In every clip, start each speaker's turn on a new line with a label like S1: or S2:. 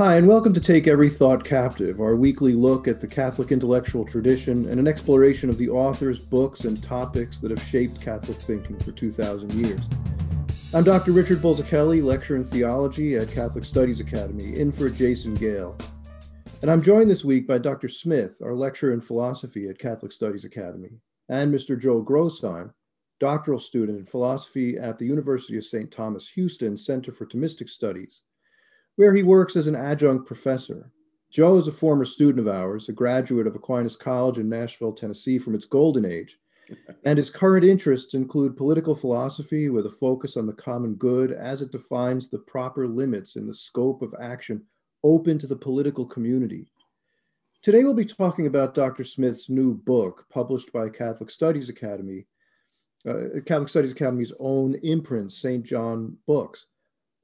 S1: Hi, and welcome to Take Every Thought Captive, our weekly look at the Catholic intellectual tradition and an exploration of the authors, books, and topics that have shaped Catholic thinking for 2,000 years. I'm Dr. Richard Bulzacchelli, lecturer in theology at Catholic Studies Academy, in for Jason Gale. And I'm joined this week by Dr. Smith, our lecturer in philosophy at Catholic Studies Academy, and Mr. Joe Grossheim, doctoral student in philosophy at the University of St. Thomas Houston Center for Thomistic Studies where he works as an adjunct professor. Joe is a former student of ours, a graduate of Aquinas College in Nashville, Tennessee from its golden age. and his current interests include political philosophy with a focus on the common good as it defines the proper limits in the scope of action open to the political community. Today, we'll be talking about Dr. Smith's new book, published by Catholic Studies Academy, uh, Catholic Studies Academy's own imprint, St. John Books.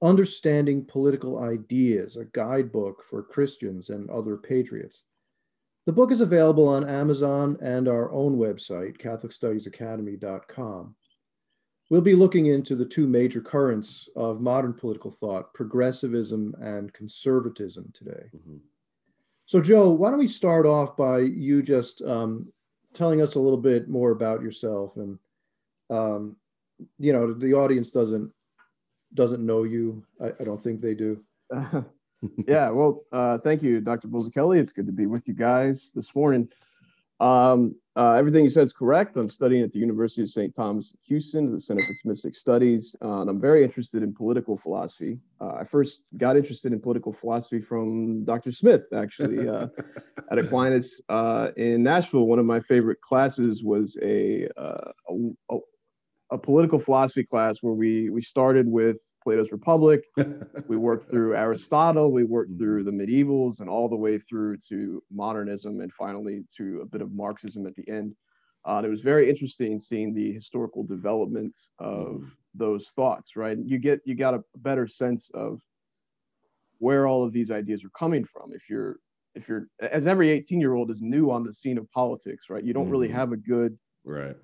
S1: Understanding Political Ideas, a guidebook for Christians and other patriots. The book is available on Amazon and our own website, CatholicStudiesAcademy.com. We'll be looking into the two major currents of modern political thought, progressivism and conservatism today. Mm-hmm. So, Joe, why don't we start off by you just um, telling us a little bit more about yourself? And, um, you know, the audience doesn't doesn't know you. I, I don't think they do.
S2: yeah, well, uh, thank you, Dr. Bulzacchelli. It's good to be with you guys this morning. Um, uh, everything you said is correct. I'm studying at the University of St. Thomas, Houston, the Center for Thomistic Studies, uh, and I'm very interested in political philosophy. Uh, I first got interested in political philosophy from Dr. Smith, actually, uh, at Aquinas uh, in Nashville. One of my favorite classes was a, uh, a, a political philosophy class where we we started with Plato's Republic. we worked through Aristotle. We worked mm-hmm. through the medievals and all the way through to modernism and finally to a bit of Marxism at the end. Uh, it was very interesting seeing the historical development of mm-hmm. those thoughts. Right, you get you got a better sense of where all of these ideas are coming from. If you're if you're as every 18 year old is new on the scene of politics, right? You don't really mm-hmm. have a good
S3: right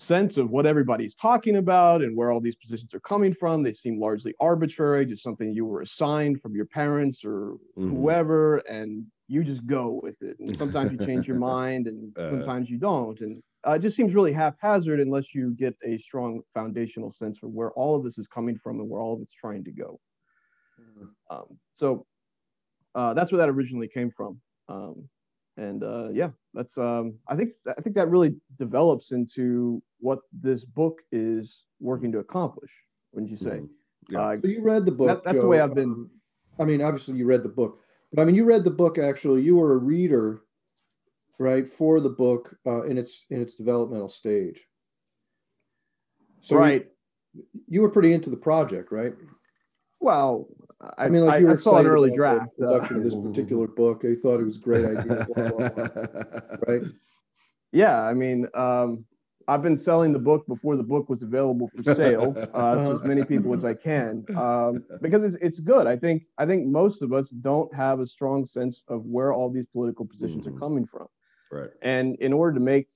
S2: sense of what everybody's talking about and where all these positions are coming from. They seem largely arbitrary, just something you were assigned from your parents or mm-hmm. whoever, and you just go with it. And sometimes you change your mind, and uh, sometimes you don't. And uh, it just seems really haphazard unless you get a strong foundational sense for where all of this is coming from and where all of it's trying to go. Mm-hmm. Um, so uh, that's where that originally came from. Um, and uh, yeah, that's um, I think I think that really develops into what this book is working to accomplish. Wouldn't you say?
S1: Mm-hmm. Yeah. Uh, so you read the book.
S2: That, that's Joe. the way I've been. Um,
S1: I mean, obviously you read the book, but I mean, you read the book. Actually, you were a reader, right, for the book uh, in its in its developmental stage.
S2: So right.
S1: You, you were pretty into the project, right?
S2: Well, I, I mean, like you I, I saw an early draft.
S1: The production of this particular book. I thought it was a great idea. right?
S2: Yeah, I mean, um, I've been selling the book before the book was available for sale uh, to as many people as I can um, because it's it's good. I think I think most of us don't have a strong sense of where all these political positions mm-hmm. are coming from.
S3: Right.
S2: And in order to make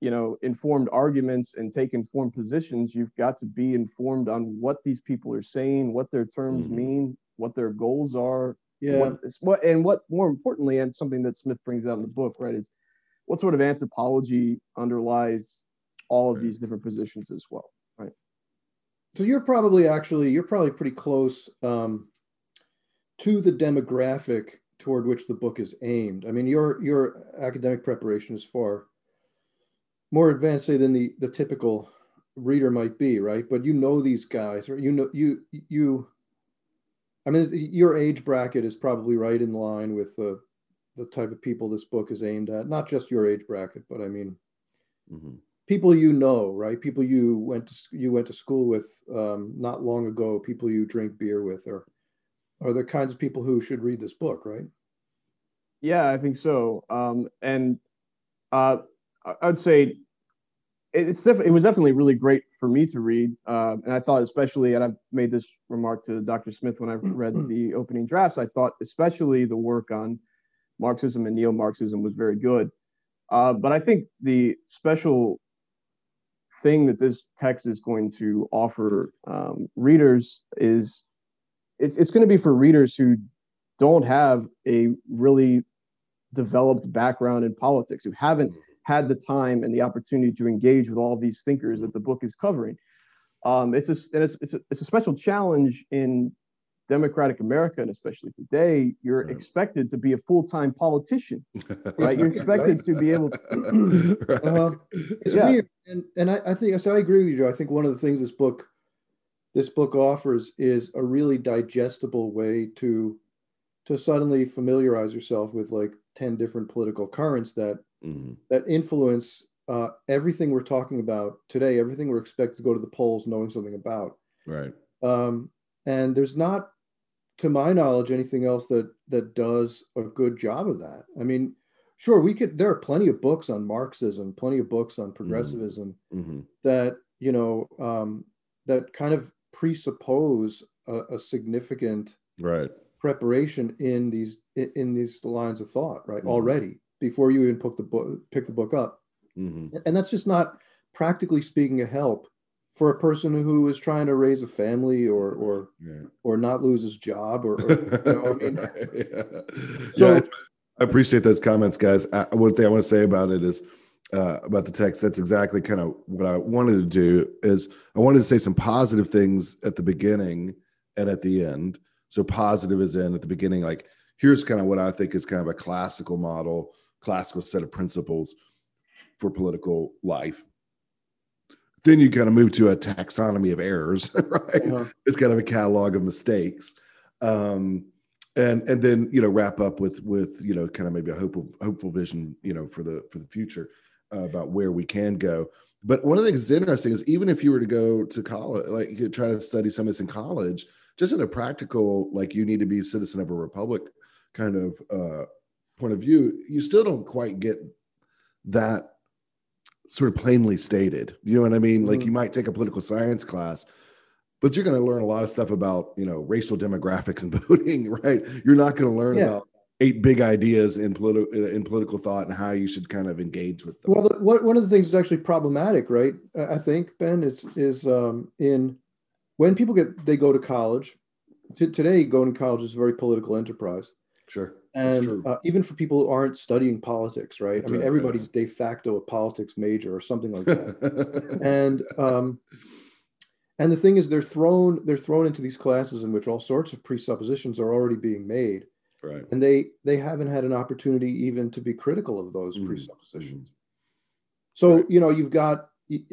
S2: you know informed arguments and take informed positions, you've got to be informed on what these people are saying, what their terms mm-hmm. mean, what their goals are.
S1: Yeah.
S2: What, what and what more importantly, and something that Smith brings out in the book, right, is what sort of anthropology underlies all of these different positions as well, right?
S1: So you're probably actually you're probably pretty close um, to the demographic toward which the book is aimed. I mean, your your academic preparation is far more advanced, say, than the the typical reader might be, right? But you know these guys, or you know you you I mean, your age bracket is probably right in line with the the type of people this book is aimed at. Not just your age bracket, but I mean, mm-hmm. People you know, right? People you went to you went to school with um, not long ago. People you drink beer with, or are the kinds of people who should read this book, right?
S2: Yeah, I think so. Um, and uh, I'd say it's def- it was definitely really great for me to read, uh, and I thought especially, and I've made this remark to Dr. Smith when I read the opening drafts. I thought especially the work on Marxism and neo-Marxism was very good, uh, but I think the special thing that this text is going to offer um, readers is it's, it's going to be for readers who don't have a really developed background in politics, who haven't had the time and the opportunity to engage with all these thinkers that the book is covering. Um, it's, a, it's, it's, a, it's a special challenge in democratic America, and especially today, you're right. expected to be a full-time politician, right? You're expected right. to be able to.
S1: right. uh, it's yeah. weird, and and I, I think so. I agree with you, Joe. I think one of the things this book this book offers is a really digestible way to to suddenly familiarize yourself with like 10 different political currents that mm-hmm. that influence uh, everything we're talking about today everything we're expected to go to the polls knowing something about
S3: right
S1: um, and there's not to my knowledge anything else that that does a good job of that i mean sure we could there are plenty of books on marxism plenty of books on mm-hmm. progressivism mm-hmm. that you know um, that kind of presuppose a, a significant
S3: right
S1: preparation in these in these lines of thought right mm-hmm. already before you even pick the book pick the book up mm-hmm. and that's just not practically speaking a help for a person who is trying to raise a family or or yeah. or not lose his job or, or you know, I mean,
S3: yeah. So, yeah, I appreciate those comments, guys. I, one thing I want to say about it is uh, about the text. That's exactly kind of what I wanted to do. Is I wanted to say some positive things at the beginning and at the end. So positive is in at the beginning, like here's kind of what I think is kind of a classical model, classical set of principles for political life. Then you kind of move to a taxonomy of errors, right? Uh-huh. It's kind of a catalog of mistakes. Um, and and then you know wrap up with with you know kind of maybe a hopeful hopeful vision you know for the for the future uh, about where we can go. But one of the things that's interesting is even if you were to go to college, like you try to study some of this in college, just in a practical, like you need to be a citizen of a republic kind of uh, point of view, you still don't quite get that sort of plainly stated. You know what I mean? Mm-hmm. Like you might take a political science class, but you're going to learn a lot of stuff about you know racial demographics and voting, right? You're not going to learn yeah. about eight big ideas in political in political thought and how you should kind of engage with them.
S1: Well, the, one of the things that's actually problematic, right? I think Ben is is um, in when people get they go to college. T- today, going to college is a very political enterprise.
S3: Sure.
S1: And uh, even for people who aren't studying politics, right? That's I mean, right, everybody's de facto a politics major or something like that. and um, and the thing is, they're thrown they're thrown into these classes in which all sorts of presuppositions are already being made
S3: right
S1: and they they haven't had an opportunity even to be critical of those mm-hmm. presuppositions so right. you know you've got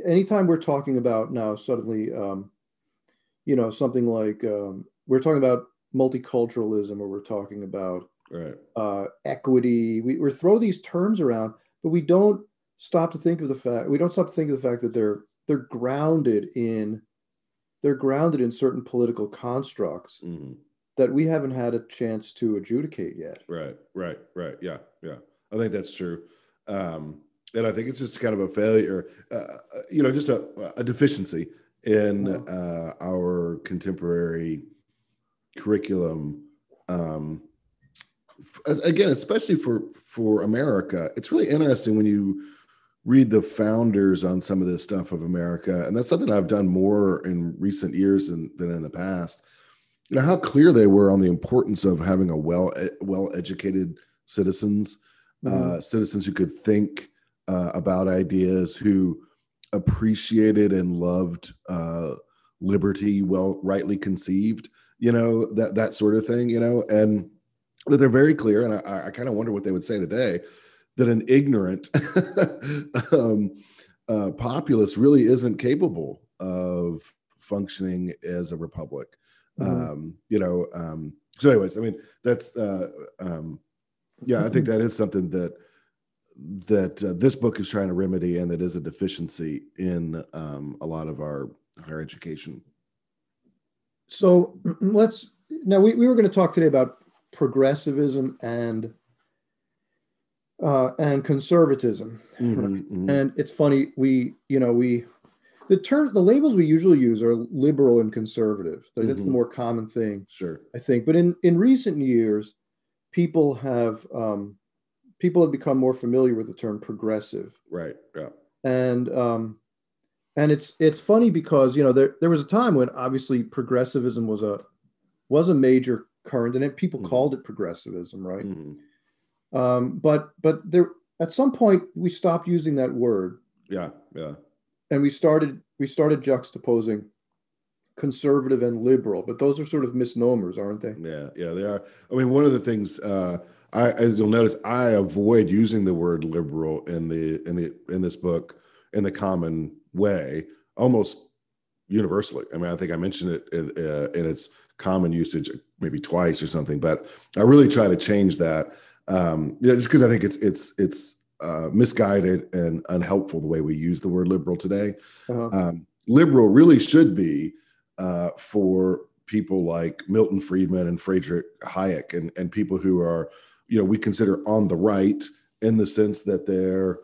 S1: anytime we're talking about now suddenly um, you know something like um, we're talking about multiculturalism or we're talking about
S3: right.
S1: uh, equity we, we throw these terms around but we don't stop to think of the fact we don't stop to think of the fact that they're they're grounded in they're grounded in certain political constructs mm-hmm that we haven't had a chance to adjudicate yet.
S3: Right, right, right. Yeah, yeah. I think that's true. Um, and I think it's just kind of a failure, uh, uh you know, just a, a deficiency in uh, our contemporary curriculum. Um, again, especially for for America, it's really interesting when you read the founders on some of this stuff of America, and that's something I've done more in recent years than, than in the past you know how clear they were on the importance of having a well well educated citizens mm-hmm. uh, citizens who could think uh, about ideas who appreciated and loved uh, liberty well rightly conceived you know that that sort of thing you know and that they're very clear and i, I kind of wonder what they would say today that an ignorant um, uh, populace really isn't capable of functioning as a republic Mm-hmm. Um, you know, um, so anyways, I mean, that's, uh, um, yeah, I think that is something that, that uh, this book is trying to remedy and that is a deficiency in um, a lot of our higher education.
S1: So let's, now we, we were going to talk today about progressivism and uh, and conservatism. Mm-hmm, mm-hmm. And it's funny, we, you know, we the term the labels we usually use are liberal and conservative like, mm-hmm. that's the mm-hmm. more common thing
S3: sure
S1: i think but in in recent years people have um people have become more familiar with the term progressive
S3: right yeah
S1: and um and it's it's funny because you know there there was a time when obviously progressivism was a was a major current, and people mm-hmm. called it progressivism, right? Mm-hmm. Um, but but there at some point we stopped using that word.
S3: Yeah, yeah.
S1: And we started we started juxtaposing conservative and liberal, but those are sort of misnomers, aren't they?
S3: Yeah, yeah, they are. I mean, one of the things uh, I, as you'll notice, I avoid using the word liberal in the in the in this book in the common way, almost universally. I mean, I think I mentioned it in, uh, in its common usage maybe twice or something, but I really try to change that. Um, yeah, just because I think it's it's it's uh, misguided and unhelpful the way we use the word liberal today. Uh-huh. Um, liberal really should be uh, for people like Milton Friedman and Friedrich Hayek and, and people who are, you know, we consider on the right in the sense that they're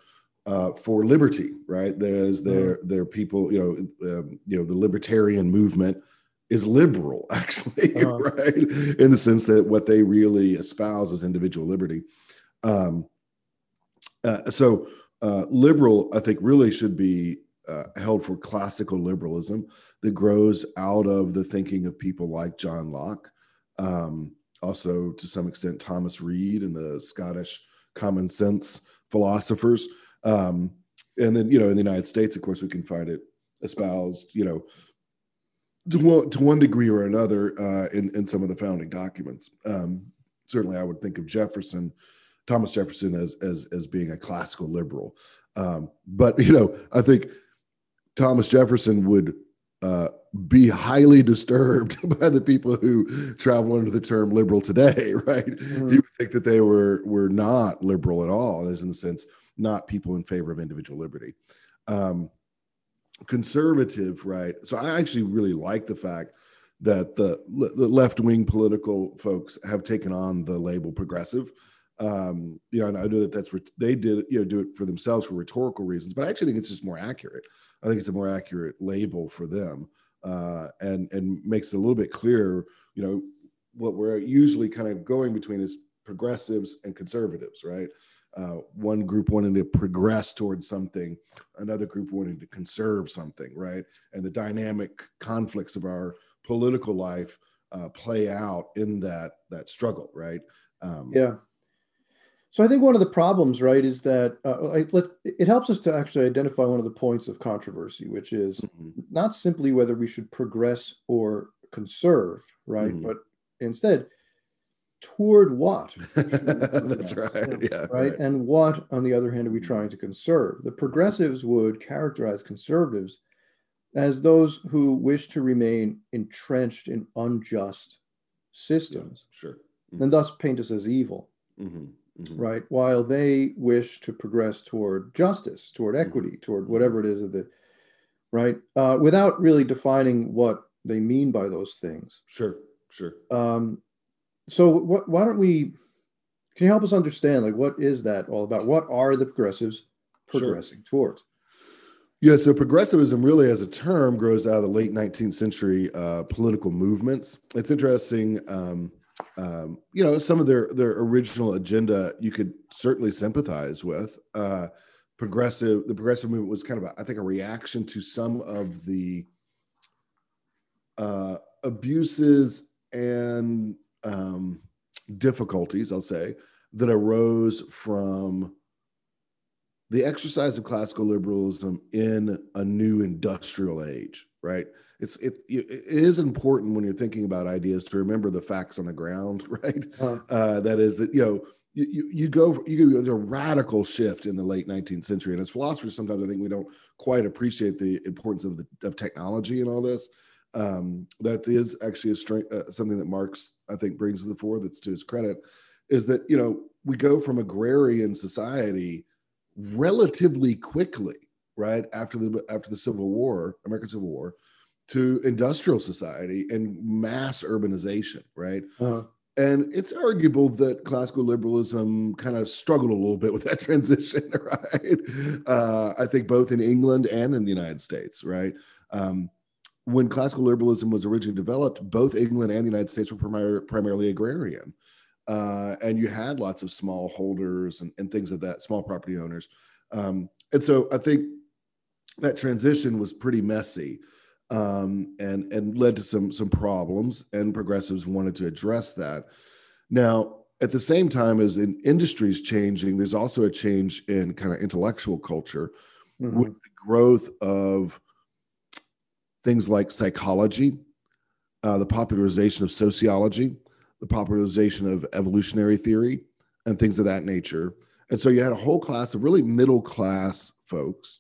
S3: uh, for liberty, right? There's there mm-hmm. there are people, you know, um, you know, the libertarian movement is liberal, actually, uh-huh. right? In the sense that what they really espouse is individual liberty. Um, uh, so uh, liberal, I think, really should be uh, held for classical liberalism that grows out of the thinking of people like John Locke, um, also to some extent Thomas Reid and the Scottish common sense philosophers. Um, and then, you know, in the United States, of course, we can find it espoused, you know, to one, to one degree or another uh, in, in some of the founding documents. Um, certainly, I would think of Jefferson, Thomas Jefferson, as, as, as being a classical liberal. Um, but, you know, I think Thomas Jefferson would uh, be highly disturbed by the people who travel under the term liberal today, right? Mm-hmm. He would think that they were were not liberal at all, as in the sense not people in favor of individual liberty. Um, conservative, right? So I actually really like the fact that the, the left wing political folks have taken on the label progressive. Um, you know, and I know that that's what they did, you know, do it for themselves for rhetorical reasons, but I actually think it's just more accurate. I think it's a more accurate label for them, uh, and and makes it a little bit clearer. You know, what we're usually kind of going between is progressives and conservatives, right? Uh, one group wanting to progress towards something, another group wanting to conserve something, right? And the dynamic conflicts of our political life uh, play out in that that struggle, right?
S1: Um, yeah. So I think one of the problems, right, is that uh, let, it helps us to actually identify one of the points of controversy, which is mm-hmm. not simply whether we should progress or conserve, right, mm-hmm. but instead toward what?
S3: That's right. Yeah.
S1: Right? And what, on the other hand, are we trying to conserve? The progressives would characterize conservatives as those who wish to remain entrenched in unjust systems.
S3: Yeah, sure.
S1: Mm-hmm. And thus paint us as evil. Mm-hmm mm-hmm. right? While they wish to progress toward justice, toward mm-hmm. equity, toward whatever it is that, right? Uh, without really defining what they mean by those things.
S3: Sure, sure. Um,
S1: so what, why don't we? Can you help us understand, like, what is that all about? What are the progressives progressing sure. towards?
S3: Yeah, so progressivism really, as a term, grows out of the late 19th century uh, political movements. It's interesting. Um, um, you know, some of their their original agenda you could certainly sympathize with. Uh, progressive, the progressive movement was kind of, a, I think, a reaction to some of the uh, abuses and um, difficulties, I'll say, that arose from the exercise of classical liberalism in a new industrial age, right? it's it, it is important when you're thinking about ideas to remember the facts on the ground, right? Uh-huh. Uh, that is that you know you, you, you go you go there's a radical shift in the late 19th century, and as philosophers, sometimes I think we don't quite appreciate the importance of the of technology and all this. Um, that is actually a strength, uh, something that Marx I think brings to the fore. That's to his credit, is that you know we go from agrarian society relatively quickly, right after the after the Civil War, American Civil War, to industrial society and mass urbanization, right? Uh-huh. And it's arguable that classical liberalism kind of struggled a little bit with that transition, right? Uh, I think both in England and in the United States, right? Um, when classical liberalism was originally developed, both England and the United States were primar- primarily agrarian. Uh, and you had lots of small holders and, and things of that, small property owners. Um, and so I think that transition was pretty messy. um, and and led to some some problems. And progressives wanted to address that. Now, at the same time as in industries changing, there's also a change in kind of intellectual culture mm-hmm. with the growth of things like psychology, uh, the popularization of sociology, the popularization of evolutionary theory, and things of that nature. And so you had a whole class of really middle class folks.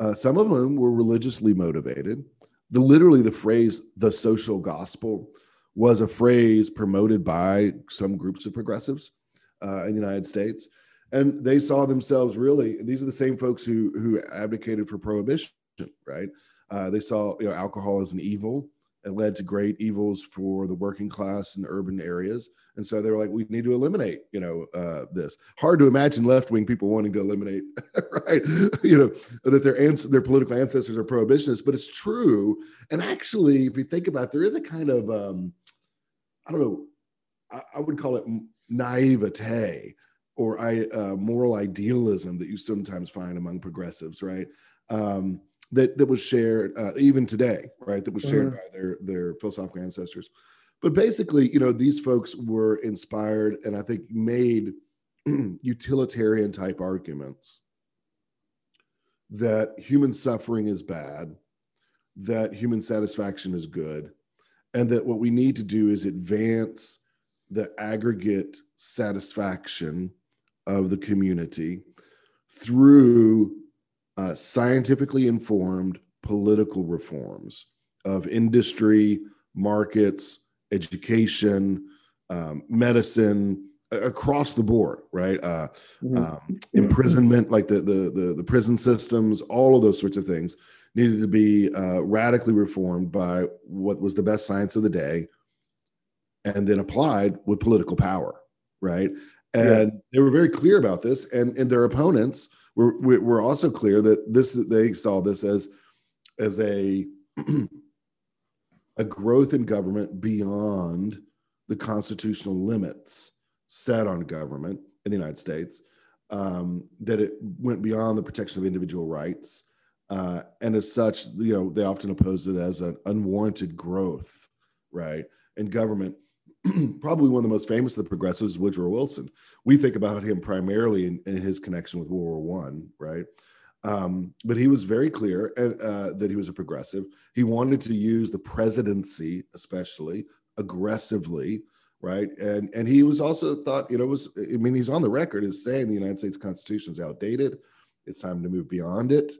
S3: Uh, some of them were religiously motivated. The literally the phrase "the social gospel" was a phrase promoted by some groups of progressives uh, in the United States, and they saw themselves really. These are the same folks who who advocated for prohibition, right? Uh, they saw you know alcohol as an evil. It led to great evils for the working class in urban areas, and so they were like, "We need to eliminate, you know, uh, this." Hard to imagine left wing people wanting to eliminate, right? You know, that their ans- their political ancestors are prohibitionists, but it's true. And actually, if you think about, it, there is a kind of, um, I don't know, I, I would call it naivete or I, uh, moral idealism that you sometimes find among progressives, right? Um, that that was shared uh, even today, right? That was shared mm-hmm. by their their philosophical ancestors. But basically, you know, these folks were inspired and I think made utilitarian type arguments that human suffering is bad, that human satisfaction is good, and that what we need to do is advance the aggregate satisfaction of the community through uh, scientifically informed political reforms of industry, markets, education, um, medicine, across the board, right? Uh, mm-hmm. um, imprisonment, like the, the, the the prison systems, all of those sorts of things needed to be uh, radically reformed by what was the best science of the day, and then applied with political power, right? And yeah. they were very clear about this, and and their opponents were were also clear that this they saw this as as a a growth in government beyond the constitutional limits set on government in the United States, um, that it went beyond the protection of individual rights. Uh, and as such, you know, they often oppose it as an unwarranted growth, right? In government, probably one of the most famous of the progressives, Woodrow Wilson. We think about him primarily in, in his connection with World War One, right? Um, but he was very clear uh, that he was a progressive. He wanted to use the presidency, especially aggressively, right? And and he was also thought, you know, was I mean, he's on the record as saying the United States Constitution is outdated. It's time to move beyond it.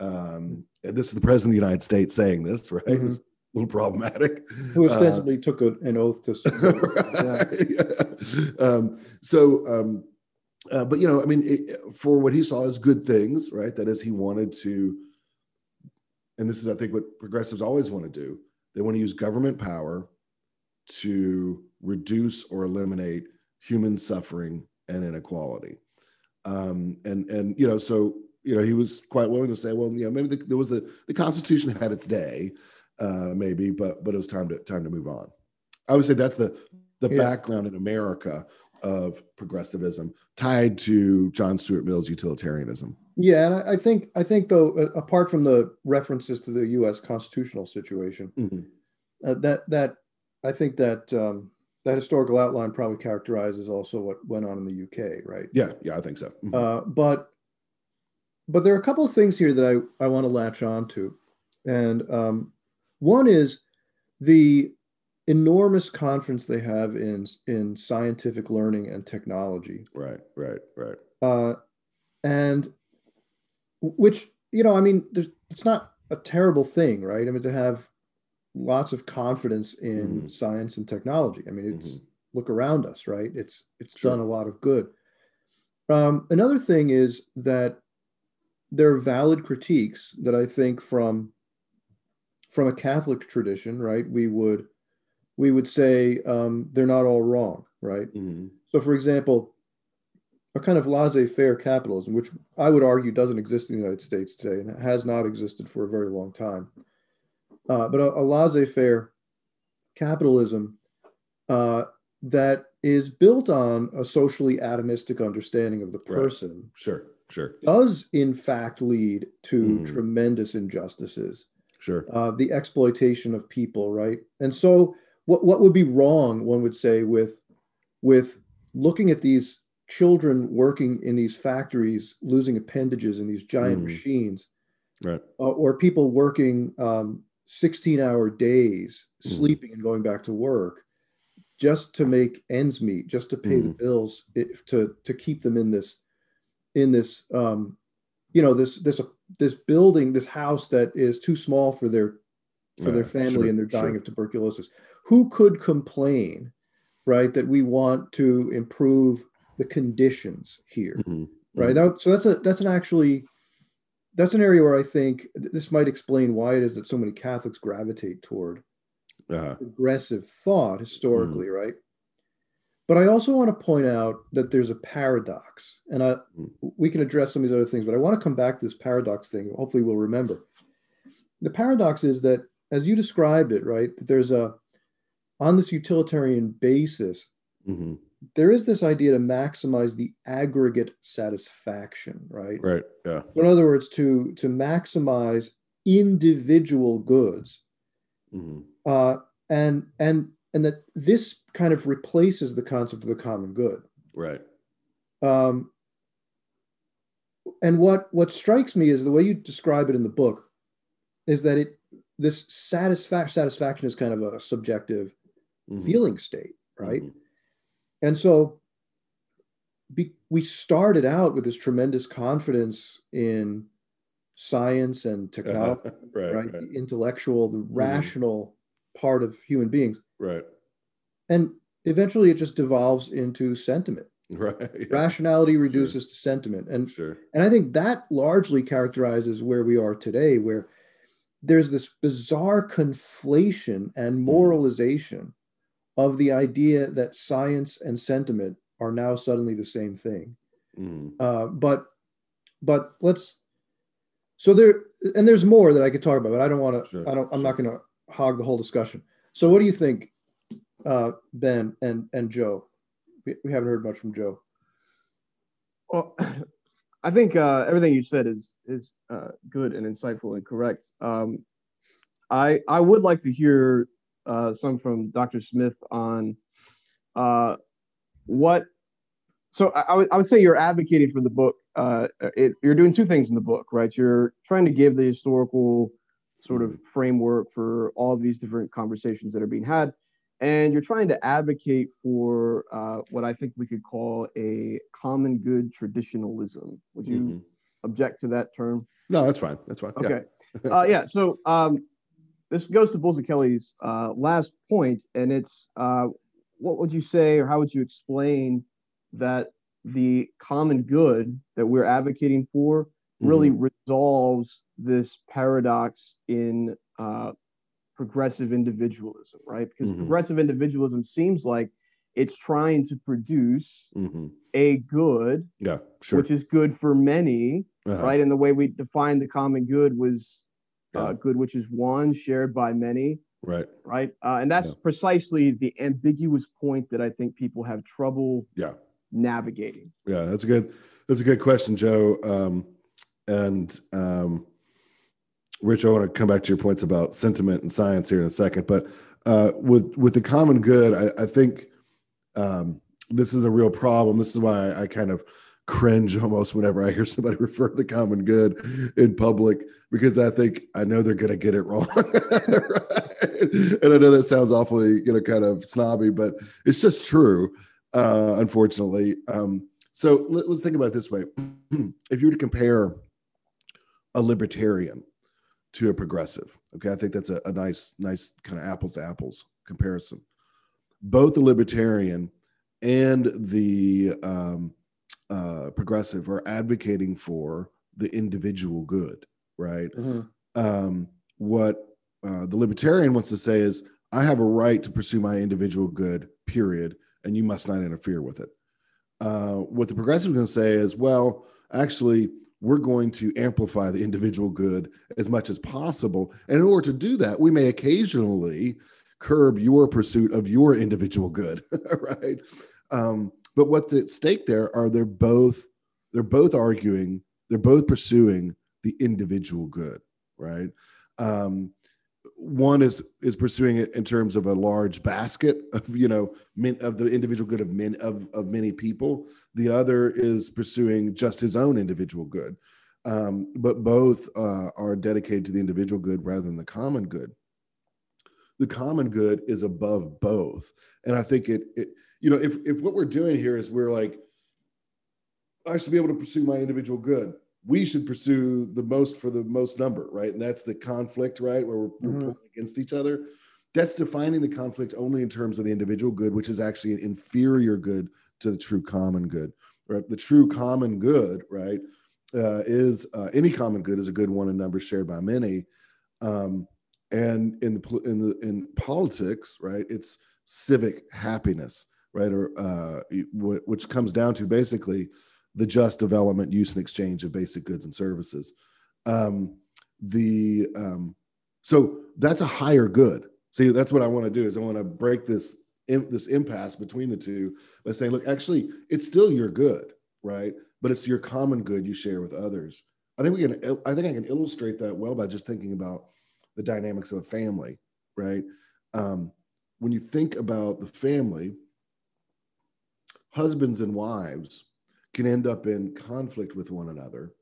S3: Um, this is the president of the United States saying this, right? Mm-hmm. Little problematic.
S1: Who ostensibly uh, took a, an oath to.
S3: right, yeah. um, so um, uh, but you know, I mean, it, for what he saw as good things, right? That is, he wanted to, and this is, I think, what progressives always want to do. They want to use government power to reduce or eliminate human suffering and inequality. Um, and and you know, so you know, he was quite willing to say, well, you know, maybe the, there was a the Constitution had its day, uh, maybe, but but it was time to time to move on. I would say that's the the yeah. background in America of progressivism tied to John Stuart Mill's utilitarianism.
S1: Yeah, and I think I think though, apart from the references to the U.S. constitutional situation, mm-hmm. uh, that that I think that um, that historical outline probably characterizes also what went on in the UK, right?
S3: Yeah, yeah, I think so.
S1: Mm-hmm. Uh, but but there are a couple of things here that I I want to latch on to, and um, one is the enormous conference they have in in scientific learning and technology.
S3: Right, right, right.
S1: Uh, and which you know, I mean, it's not a terrible thing, right? I mean, to have lots of confidence in mm-hmm. science and technology. I mean, it's mm-hmm. look around us, right? It's it's sure. done a lot of good. Um, another thing is that there are valid critiques that I think from from a Catholic tradition, right? We would we would say um, they're not all wrong, right? Mm-hmm. So, for example, a kind of laissez-faire capitalism, which I would argue doesn't exist in the United States today and has not existed for a very long time, uh, but a, a laissez-faire capitalism uh, that is built on a socially atomistic understanding of the person.
S3: Right. Sure, sure.
S1: Does in fact lead to mm. tremendous injustices
S3: sure.
S1: Uh, the exploitation of people, right? And so, what what would be wrong? One would say with with looking at these children working in these factories, losing appendages in these giant
S3: Mm.
S1: machines,
S3: Right.
S1: uh, or people working um, 16 hour days,
S3: Mhm.
S1: sleeping and going back to work just to make ends meet, just to pay the
S3: Mhm.
S1: bills, if, to to keep them in this in this um, you know this this this building, this house that is too small for their for their family
S3: Sure,
S1: and they're dying
S3: sure.
S1: of tuberculosis. Who could complain, right, that we want to improve the conditions here?
S3: Mhm.
S1: right now so that's a that's an actually that's an area where i think this might explain why it is that so many catholics gravitate toward
S3: Uh-huh.
S1: progressive thought historically
S3: Mm-hmm.
S1: right but i also want to point out that there's a paradox and i
S3: Mm.
S1: we can address some of these other things but i want to come back to this paradox thing hopefully we'll remember the paradox is that as you described it right that there's a on this utilitarian basis
S3: Mhm.
S1: there is this idea to maximize the aggregate satisfaction right
S3: Right. Yeah.
S1: in other words, to to maximize individual goods,
S3: Mhm.
S1: uh, and and and that this kind of replaces the concept of the common good.
S3: Right.
S1: Um, and what what strikes me is the way you describe it in the book is that it this satisfaction satisfaction is kind of a subjective
S3: Mhm.
S1: feeling state, right?
S3: Mhm.
S1: And so be, we started out with this tremendous confidence in science and technology.
S3: Right.
S1: right?
S3: Right.
S1: The intellectual, the rational part of human beings.
S3: Right.
S1: And eventually it just devolves into sentiment.
S3: Right. Yeah.
S1: Rationality reduces to sentiment. And
S3: Sure.
S1: and I think that largely characterizes where we are today, where there's this bizarre conflation and
S3: Mm.
S1: moralization of the idea that science and sentiment are now suddenly the same thing.
S3: Mhm.
S1: Uh, but but let's so there and there's more that I could talk about, but I don't want to.
S3: Sure,
S1: I don't. I'm not going to hog the whole discussion. So what do you think, uh, Ben and and Joe? We, haven't heard much from Joe.
S2: Well, I think uh, everything you said is is uh, good and insightful and correct. Um, I I would like to hear uh, some from Dr. Smith on uh, what. So I, I would I would say you're advocating for the book. Uh, it, you're doing two things in the book, right? You're trying to give the historical sort of framework for all of these different conversations that are being had, and you're trying to advocate for uh, what I think we could call a common good traditionalism. Would you
S3: Mhm.
S2: object to that term?
S3: No, that's fine. That's fine. Yeah.
S2: Okay. uh, yeah. So um, this goes to Bulzacchelli's uh, last point, and it's uh, what would you say, or how would you explain that the common good that we're advocating for really
S3: Mhm.
S2: resolves this paradox in uh, progressive individualism, right? Because
S3: Mhm.
S2: progressive individualism seems like it's trying to produce
S3: Mhm.
S2: a good,
S3: Yeah. Sure.
S2: which is good for many,
S3: Uh-huh.
S2: right? And the way we defined the common good was uh,
S3: Yeah.
S2: good, which is one shared by many,
S3: Right.
S2: right? Uh, and that's
S3: Yeah.
S2: precisely the ambiguous point that I think people have trouble
S3: Yeah.
S2: navigating.
S3: Yeah, that's a good that's a good question, Joe. Um, and um, Rich, I want to come back to your points about sentiment and science here in a second. But uh, with with the common good, I, I think um, this is a real problem. This is why I, I kind of cringe almost whenever I hear somebody refer to the common good in public because I think I know they're going to get it wrong. Right? And I know that sounds awfully, you know, kind of snobby, but it's just true uh, unfortunately. Um, so let, us think about it this way: if you were to compare a libertarian to a progressive, okay, I think that's a, a nice, nice kind of apples to apples comparison. Both the libertarian and the um, uh, progressive are advocating for the individual good, right? um, what uh, the libertarian wants to say is, I have a right to pursue my individual good, period, and you must not interfere with it. Uh, what the progressive is going to say is, well, actually, we're going to amplify the individual good as much as possible. And in order to do that, we may occasionally curb your pursuit of your individual good, right? Um, but what's at stake there are they're both they're both arguing, they're both pursuing the individual good, right? Um, one is is pursuing it in terms of a large basket of you know min, of the individual good of men of, of many people the other is pursuing just his own individual good um, but both uh, are dedicated to the individual good rather than the common good the common good is above both and i think it, it you know if if what we're doing here is we're like i should be able to pursue my individual good we should pursue the most for the most number, right? And that's the conflict, right? Where we're, mm-hmm. we're pulling against each other. That's defining the conflict only in terms of the individual good, which is actually an inferior good to the true common good. Right? The true common good, right, uh, is uh, any common good is a good one in numbers shared by many. Um, and in the in the in politics, right, it's civic happiness, right, or uh, which comes down to basically the just development, use, and exchange of basic goods and services. Um, the um, so that's a higher good. See, that's what I want to do is I want to break this this impasse between the two by saying, look, actually, it's still your good, right? But it's your common good you share with others. I think we can. I think I can illustrate that well by just thinking about the dynamics of a family, right? Um, when you think about the family, husbands and wives can end up in conflict with one another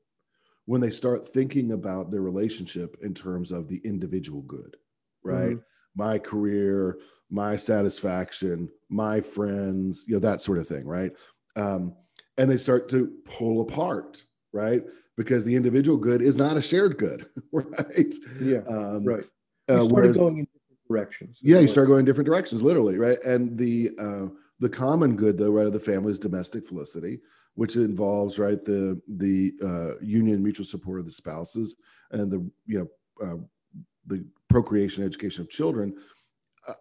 S3: when they start thinking about their relationship in terms of the individual good, right? Mm-hmm. My career, my satisfaction, my friends, you know, that sort of thing, right? Um, and they start to pull apart, right? Because the individual good is not a shared good, right?
S1: Yeah, um, right. You uh, whereas, going in different directions.
S3: Yeah, you start going in different directions, literally, right? And the uh, the common good, though, right, of the family is domestic felicity which involves right the the uh, union mutual support of the spouses and the you know uh, the procreation education of children uh,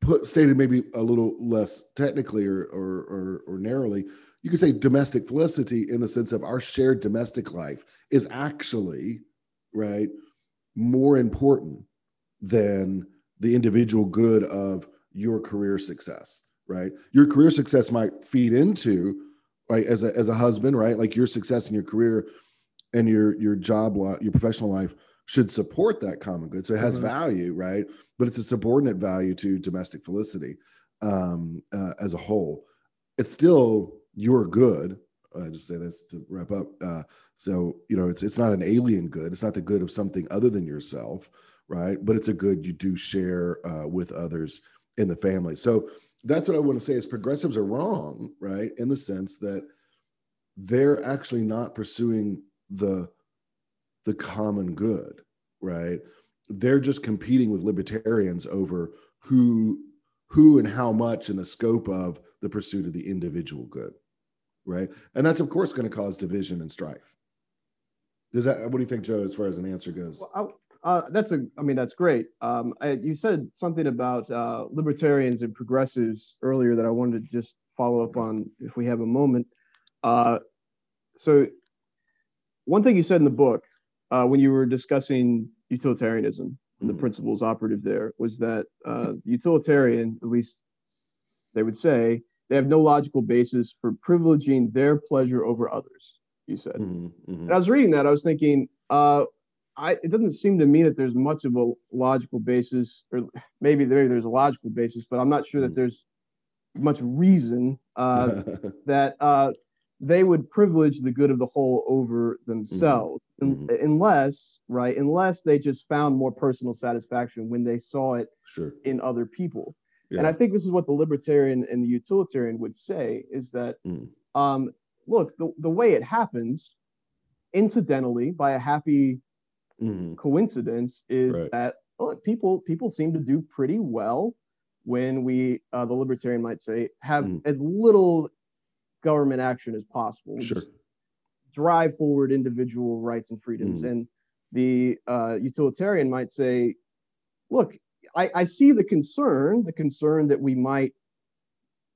S3: put stated maybe a little less technically or, or or or narrowly you could say domestic felicity in the sense of our shared domestic life is actually right more important than the individual good of your career success right? Your career success might feed into right as a as a husband right? Like your success in your career and your your job your professional life should support that common good. So it has mm-hmm. value right? But it's a subordinate value to domestic felicity um, uh, as a whole. It's still your good. I just say this to wrap up uh, so you know it's it's not an alien good. It's not the good of something other than yourself right? But it's a good you do share uh, with others in the family. So that's what I want to say is progressives are wrong, right? In the sense that they're actually not pursuing the the common good, right? They're just competing with libertarians over who who and how much in the scope of the pursuit of the individual good, right? And that's of course going to cause division and strife. Does that? What do you think, Joe? As far as an answer goes,
S2: well, uh, that's a, I mean, that's great. Um, I, you said something about uh, libertarians and progressives earlier that I wanted to just follow up on if we have a moment. Uh, so, one thing you said in the book uh, when you were discussing utilitarianism and the mm-hmm. principles operative there was that uh, utilitarian, at least they would say, they have no logical basis for privileging their pleasure over others. You said, mm-hmm. Mm-hmm. and I was reading that, I was thinking uh, I, it doesn't seem to me that there's much of a logical basis, or maybe there, there's a logical basis, but I'm not sure that hmm. there's much reason uh, that uh, they would privilege the good of the whole over themselves, mm-hmm. mm-hmm. unless, right, unless they just found more personal satisfaction when they saw it
S3: sure.
S2: in other people. Yeah. And I think this is what the libertarian and the utilitarian would say is that, mm. um, look, the, the way it happens, incidentally, by a happy mm-hmm. coincidence is right. that well, people people seem to do pretty well when we uh, the libertarian might say have mm. as little government action as possible
S3: sure.
S2: drive forward individual rights and freedoms mm. and the uh, utilitarian might say look I, I see the concern the concern that we might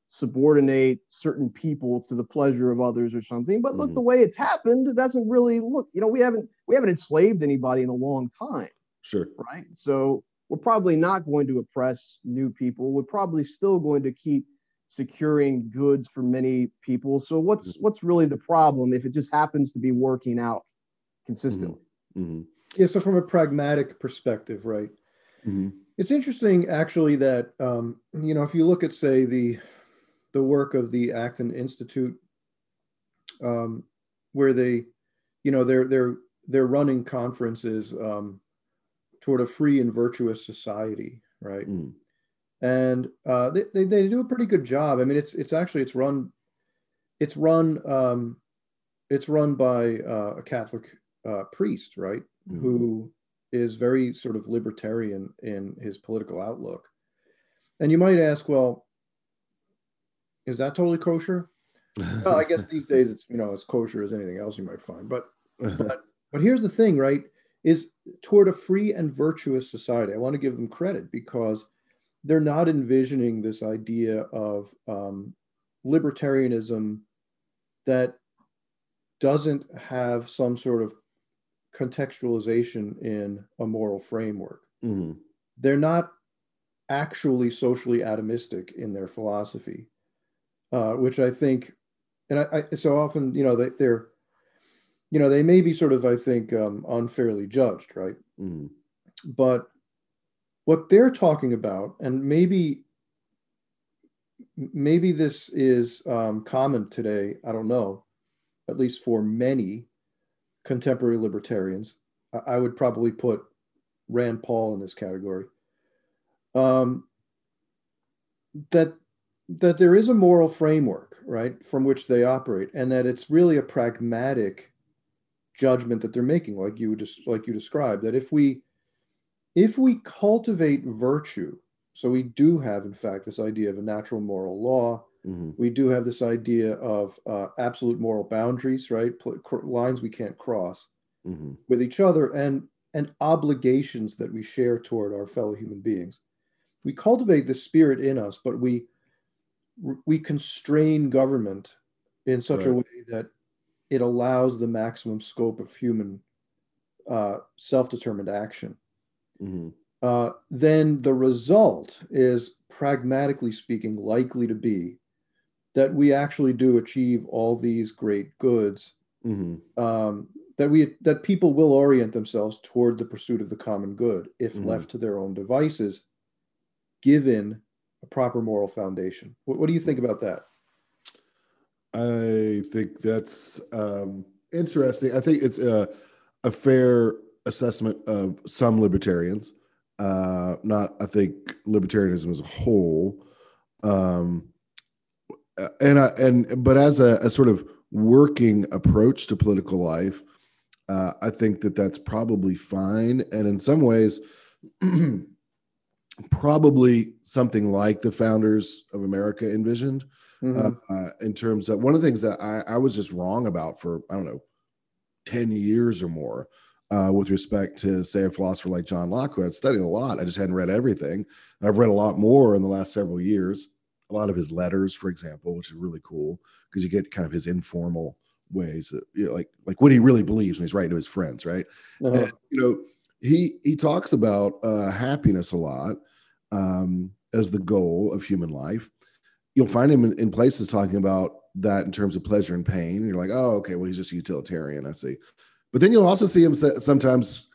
S2: subordinate certain people to the pleasure of others or something. But look, mm-hmm. the way it's happened, it doesn't really look, you know, we haven't we haven't enslaved anybody in a long time.
S3: Sure.
S2: Right. So we're probably not going to oppress new people. We're probably still going to keep securing goods for many people. So what's mm-hmm. what's really the problem if it just happens to be working out consistently?
S3: Mm-hmm. mm-hmm.
S1: Yeah. So from a pragmatic perspective, right?
S3: Mm-hmm.
S1: It's interesting, actually, that um, you know if you look at say the the work of the Acton Institute, um, where they, you know, they're they're they're running conferences um, toward a free and virtuous society, right?
S3: Mm.
S1: And uh, they, they they do a pretty good job. I mean, it's it's actually it's run it's run um, it's run by uh, a Catholic uh, priest, right?
S3: Mhm.
S1: Who is very sort of libertarian in his political outlook. And you might ask, well, is that totally kosher? Well, I guess these days it's you know as kosher as anything else you might find. But but but here's the thing, right? Is toward a free and virtuous society. I want to give them credit because they're not envisioning this idea of um, libertarianism that doesn't have some sort of contextualization in a moral framework.
S3: Mhm.
S1: They're not actually socially atomistic in their philosophy, uh, which I think, and I, I so often, you know, they, they're, you know, they may be sort of, I think, um, unfairly judged, right?
S3: Mhm.
S1: but what they're talking about and maybe maybe this is um, common today i don't know at least for many contemporary libertarians i, I would probably put rand paul in this category. Um, that that there is a moral framework right from which they operate and that it's really a pragmatic judgment that they're making like you just like you described that if we if we cultivate virtue, so we do have, in fact, this idea of a natural moral law,
S3: Mhm.
S1: we do have this idea of uh, absolute moral boundaries, right? Pl- cr- lines we can't cross
S3: Mhm.
S1: with each other, and and obligations that we share toward our fellow human beings. We cultivate the spirit in us, but we we constrain government in such a way that it allows the maximum scope of human uh, self-determined action
S3: Mhm.
S1: uh, then the result is, pragmatically speaking, likely to be that we actually do achieve all these great goods.
S3: Mhm.
S1: Um, that we that people will orient themselves toward the pursuit of the common good if
S3: Mhm.
S1: left to their own devices, given a proper moral foundation. What, what do you think about that?
S3: I think that's um, interesting. I think it's a, a fair assessment of some libertarians. Uh, not, I think, libertarianism as a whole. Um, and I and but as a, a sort of working approach to political life, uh, I think that that's probably fine. And in some ways, probably something like the founders of America envisioned
S1: Mhm.
S3: uh, in terms of one of the things that I, I was just wrong about for I don't know 10 years or more uh, with respect to say a philosopher like John Locke who I'd studied a lot. I just hadn't read everything. I've read a lot more in the last several years. A lot of his letters for example which is really cool because you get kind of his informal ways you know, like like what he really believes when he's writing to his friends right?
S1: Uh-huh.
S3: and, you know he he talks about uh, happiness a lot um, as the goal of human life. You'll find him in, in places talking about that in terms of pleasure and pain. You're like oh okay well he's just a utilitarian i see but then you'll also see him sometimes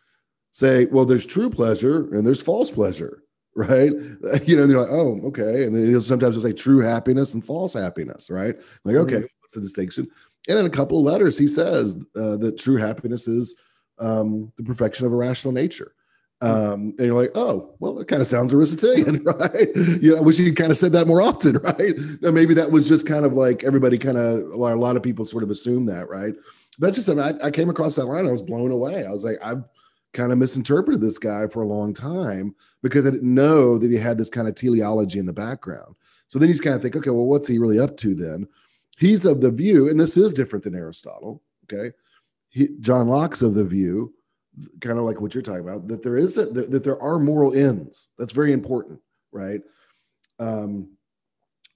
S3: say well there's true pleasure and there's false pleasure right you know and you're like oh okay and then he'll sometimes he'll say true happiness and false happiness right like okay
S1: Mhm.
S3: what's the distinction and in a couple of letters he says uh, that true happiness is um, the perfection of a rational nature um, and you're like, oh, well, that kind of sounds Aristotelian, right? You know, I wish you kind of said that more often, right? Now, maybe that was just kind of like everybody kind of, a lot of people sort of assume that, right? That's just something I, I came across that line. I was blown away. I was like, I've kind of misinterpreted this guy for a long time because I didn't know that he had this kind of teleology in the background. So then you just kind of think, okay, well, what's he really up to then? He's of the view, and this is different than Aristotle, okay? He, John Locke's of the view kind of like what you're talking about that there is a, that, that there are moral ends that's very important right um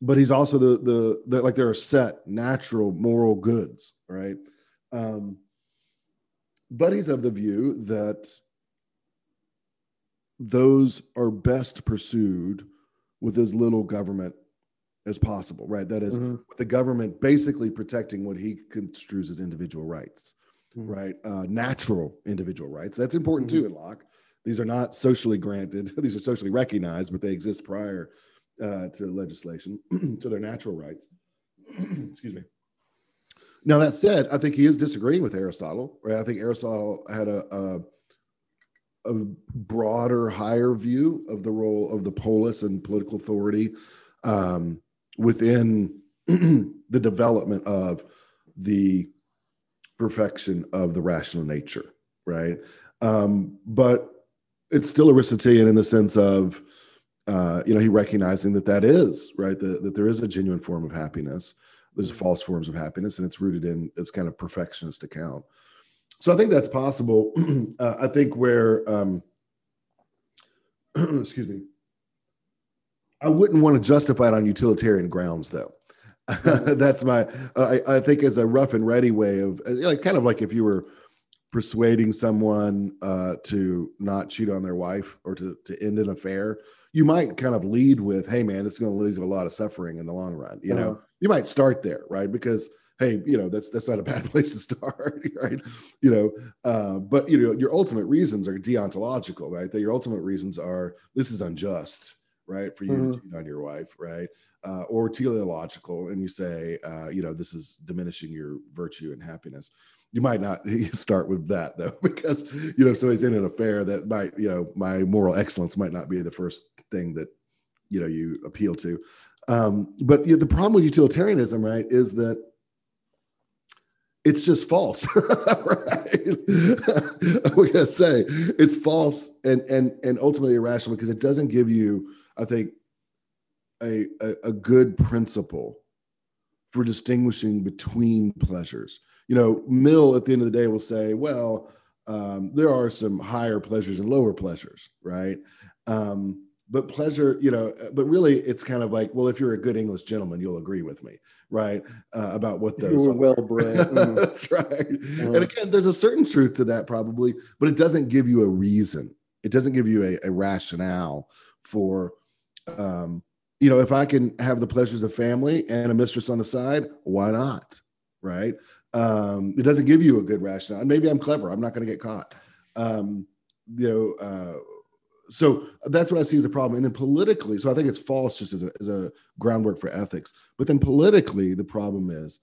S3: but he's also the, the the like there are set natural moral goods right um but he's of the view that those are best pursued with as little government as possible right that is,
S1: Mhm.
S3: the government basically protecting what he construes as individual rights mm-hmm. right? Uh, natural individual rights. That's important mm-hmm. too in Locke. These are not socially granted, these are socially recognized, but they exist prior uh, to legislation. to they're natural rights. Excuse me. Now, that said, I think he is disagreeing with Aristotle, right? I think Aristotle had a, a a broader, higher view of the role of the polis and political authority um, within the development of the perfection of the rational nature, right? Um, but it's still Aristotelian in the sense of, uh, you know, he recognizing that that is right, that, that there is a genuine form of happiness. There's false forms of happiness, and it's rooted in this kind of perfectionist account so I think that's possible. uh, I think where, um, excuse me, I wouldn't want to justify it on utilitarian grounds, though. that's my, uh, I, I, think, as a rough and ready way of, uh, like, kind of like if you were persuading someone uh, to not cheat on their wife or to, to end an affair, you might kind of lead with, "Hey, man, it's going to lead to a lot of suffering in the long run." You uh-huh. know, you might start there, right? Because hey, you know, that's that's not a bad place to start, right? You know, uh, but you know, your ultimate reasons are deontological, right? That your ultimate reasons are this is unjust, right, for you mm-hmm. to cheat on your wife, right? Uh, or teleological, and you say, uh, you know, this is diminishing your virtue and happiness. You might not start with that though, because you know, if somebody's in an affair that might, you know, my moral excellence might not be the first thing that you know you appeal to. Um, but you know, the problem with utilitarianism, right, is that it's just false right? We gotta say it's false and and and ultimately irrational because it doesn't give you i think a, a, a good principle for distinguishing between pleasures. You know mill at the end of the day will say well um, there are some higher pleasures and lower pleasures right? Um, but pleasure you know but really it's kind of like well if you're a good english gentleman you'll agree with me right uh, about what those
S1: you were well bred
S3: mm. that's right. And again there's a certain truth to that probably but it doesn't give you a reason. It doesn't give you a, a rationale for um, you know if i can have the pleasures of family and a mistress on the side why not right? Um, it doesn't give you a good rationale. And maybe i'm clever. I'm not going to get caught. Um, you know uh, so that's what I see as a problem. And then politically, so I think it's false just as a, as a groundwork for ethics. But then politically, the problem is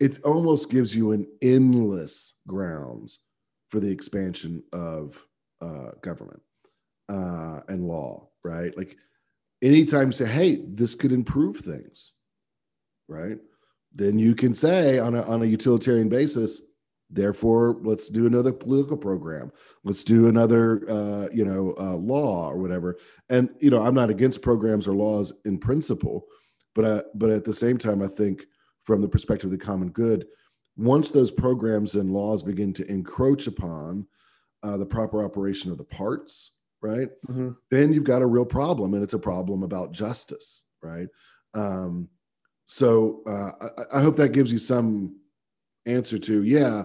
S3: it almost gives you an endless grounds for the expansion of uh, government uh, and law, right? Like anytime you say, hey, this could improve things, right? Then you can say on a, on a utilitarian basis, Therefore, let's do another political program. Let's do another, uh, you know, uh, law or whatever. And you know, I'm not against programs or laws in principle, but uh, but at the same time, I think from the perspective of the common good, once those programs and laws begin to encroach upon uh, the proper operation of the parts, right, mm-hmm. then you've got a real problem, and it's a problem about justice, right? Um, so uh, I, I hope that gives you some answer to yeah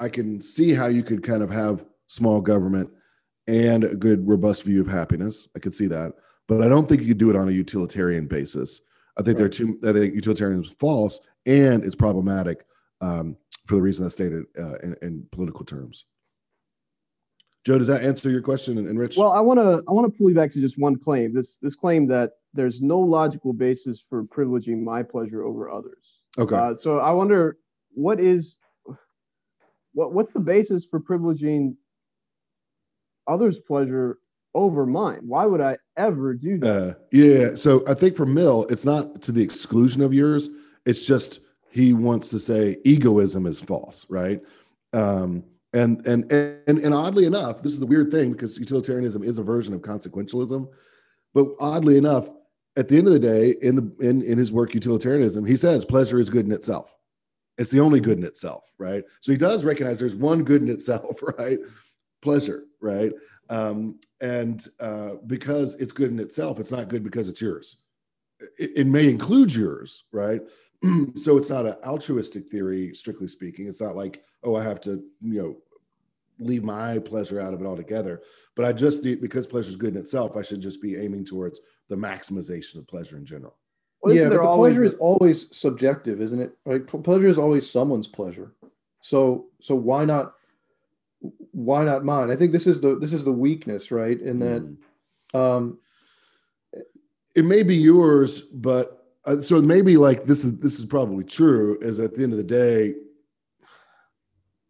S3: I can see how you could kind of have small government and a good robust view of happiness. I could see that, but I don't think you could do it on a utilitarian basis. I think right. there are two. I think utilitarian is false and it's problematic um, for the reason I stated uh, in, in, political terms. Joe, does that answer your question, and, Rich?
S2: Well, I want to I want to pull you back to just one claim. This this claim that there's no logical basis for privileging my pleasure over others.
S3: Okay. Uh,
S2: so I wonder what is what what's the basis for privileging others' pleasure over mine? Why would I ever do that?
S3: Uh, yeah. So I think for Mill, it's not to the exclusion of yours. It's just he wants to say egoism is false, right? Um, and, and and and oddly enough, this is the weird thing because utilitarianism is a version of consequentialism. But oddly enough, at the end of the day, in the in, in his work utilitarianism, he says pleasure is good in itself. It's the only good in itself, right? So he does recognize there's one good in itself, right? Pleasure, right? Um, and uh, because it's good in itself, it's not good because it's yours. It, it may include yours, right? so it's not an altruistic theory, strictly speaking. It's not like, oh, I have to, you know, leave my pleasure out of it altogether. But I just need, because pleasure is good in itself, I should just be aiming towards the maximization of pleasure in general.
S1: Well, yeah, but the pleasure is always subjective, isn't it? Right? Pleasure is always someone's pleasure. So so why not why not mine? I think this is the this is the weakness, right? In that
S3: Mm.
S1: um
S3: it may be yours, but uh, so maybe like this is this is probably true. Is at the end of the day,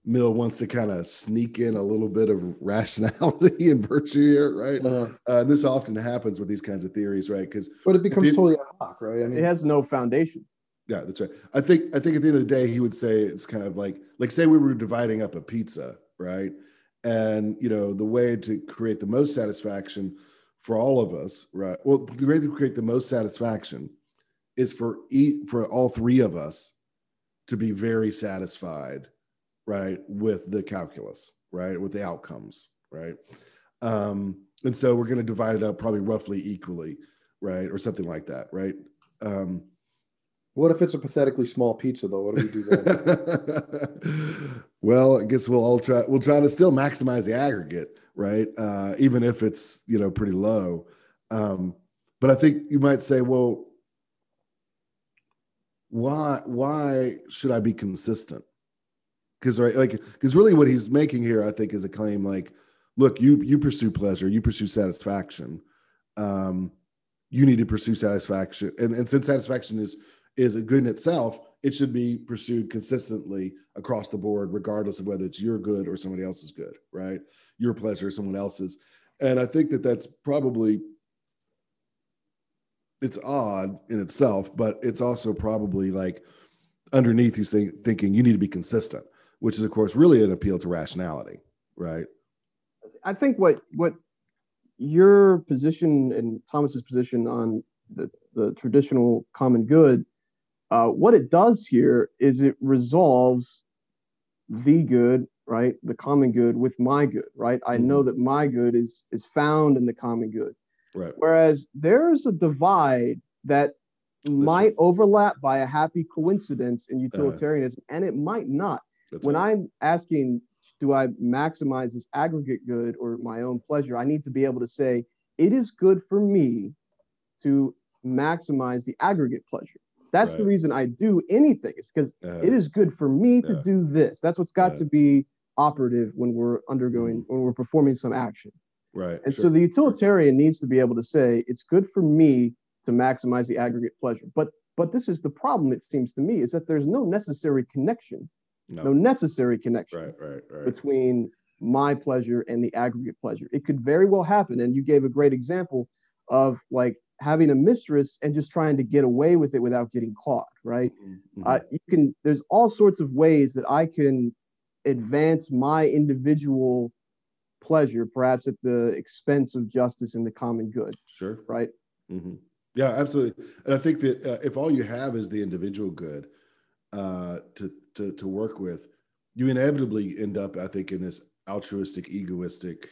S3: Mill wants to kind of sneak in a little bit of rationality and virtue here, right?
S1: uh,
S3: Uh, and this often happens with these kinds of theories, right? Because
S1: but it becomes
S3: the-
S1: totally ad hoc, right? I mean
S2: It has no foundation.
S3: yeah, that's right. I think I think at the end of the day, he would say it's kind of like like say we were dividing up a pizza, right? And you know the way to create the most satisfaction for all of us, right? Well, the way to create the most satisfaction is for eat for all three of us to be very satisfied, right, with the calculus, right, with the outcomes, right. Um, and so we're going to divide it up probably roughly equally, right, or something like that, right. Um,
S1: what if it's a pathetically small pizza though? What do we do then?
S3: well, I guess we'll all try. We'll try to still maximize the aggregate, right? Uh, even if it's you know pretty low. Um, but I think you might say, well, why why should I be consistent? Because right, like because really what he's making here, I think, is a claim like, look, you you pursue pleasure, you pursue satisfaction. Um, you need to pursue satisfaction, and, and since satisfaction is is a good in itself, it should be pursued consistently across the board, regardless of whether it's your good or somebody else's good, right? Your pleasure, or someone else's. And I think that that's probably it's odd in itself, but it's also probably like underneath he's think, thinking you need to be consistent, which is of course really an appeal to rationality, right?
S2: I think what what your position and Thomas's position on the, the traditional common good, uh, what it does here is it resolves the good, right, the common good with my good, right. I know that my good is is found in the common good.
S3: Right.
S2: Whereas there's a divide that might overlap by a happy coincidence in utilitarianism, and it might not.
S3: That's
S2: when
S3: right.
S2: I'm asking, do I maximize this aggregate good or my own pleasure? I need to be able to say, it is good for me to maximize the aggregate pleasure. That's the reason I do anything. It's because
S3: Uh,
S2: it is good for me to
S3: Yeah.
S2: do this. That's what's got
S3: Yeah.
S2: to be operative when we're undergoing, when we're performing some action.
S3: right.
S2: And
S3: sure.
S2: so the utilitarian needs to be able to say, it's good for me to maximize the aggregate pleasure. But but this is the problem, it seems to me, is that there's no necessary connection, no,
S3: no.
S2: necessary connection
S3: Right, right, right.
S2: between my pleasure and the aggregate pleasure. It could very well happen. And you gave a great example of like having a mistress and just trying to get away with it without getting caught, right?
S3: Mhm, mhm.
S2: Uh, you can, there's all sorts of ways that I can advance my individual pleasure, perhaps at the expense of justice and the common good,
S3: sure.
S2: right?
S3: hmm Yeah, absolutely. And I think that uh, if all you have is the individual good uh, to, to to work with, you inevitably end up, I think, in this altruistic, egoistic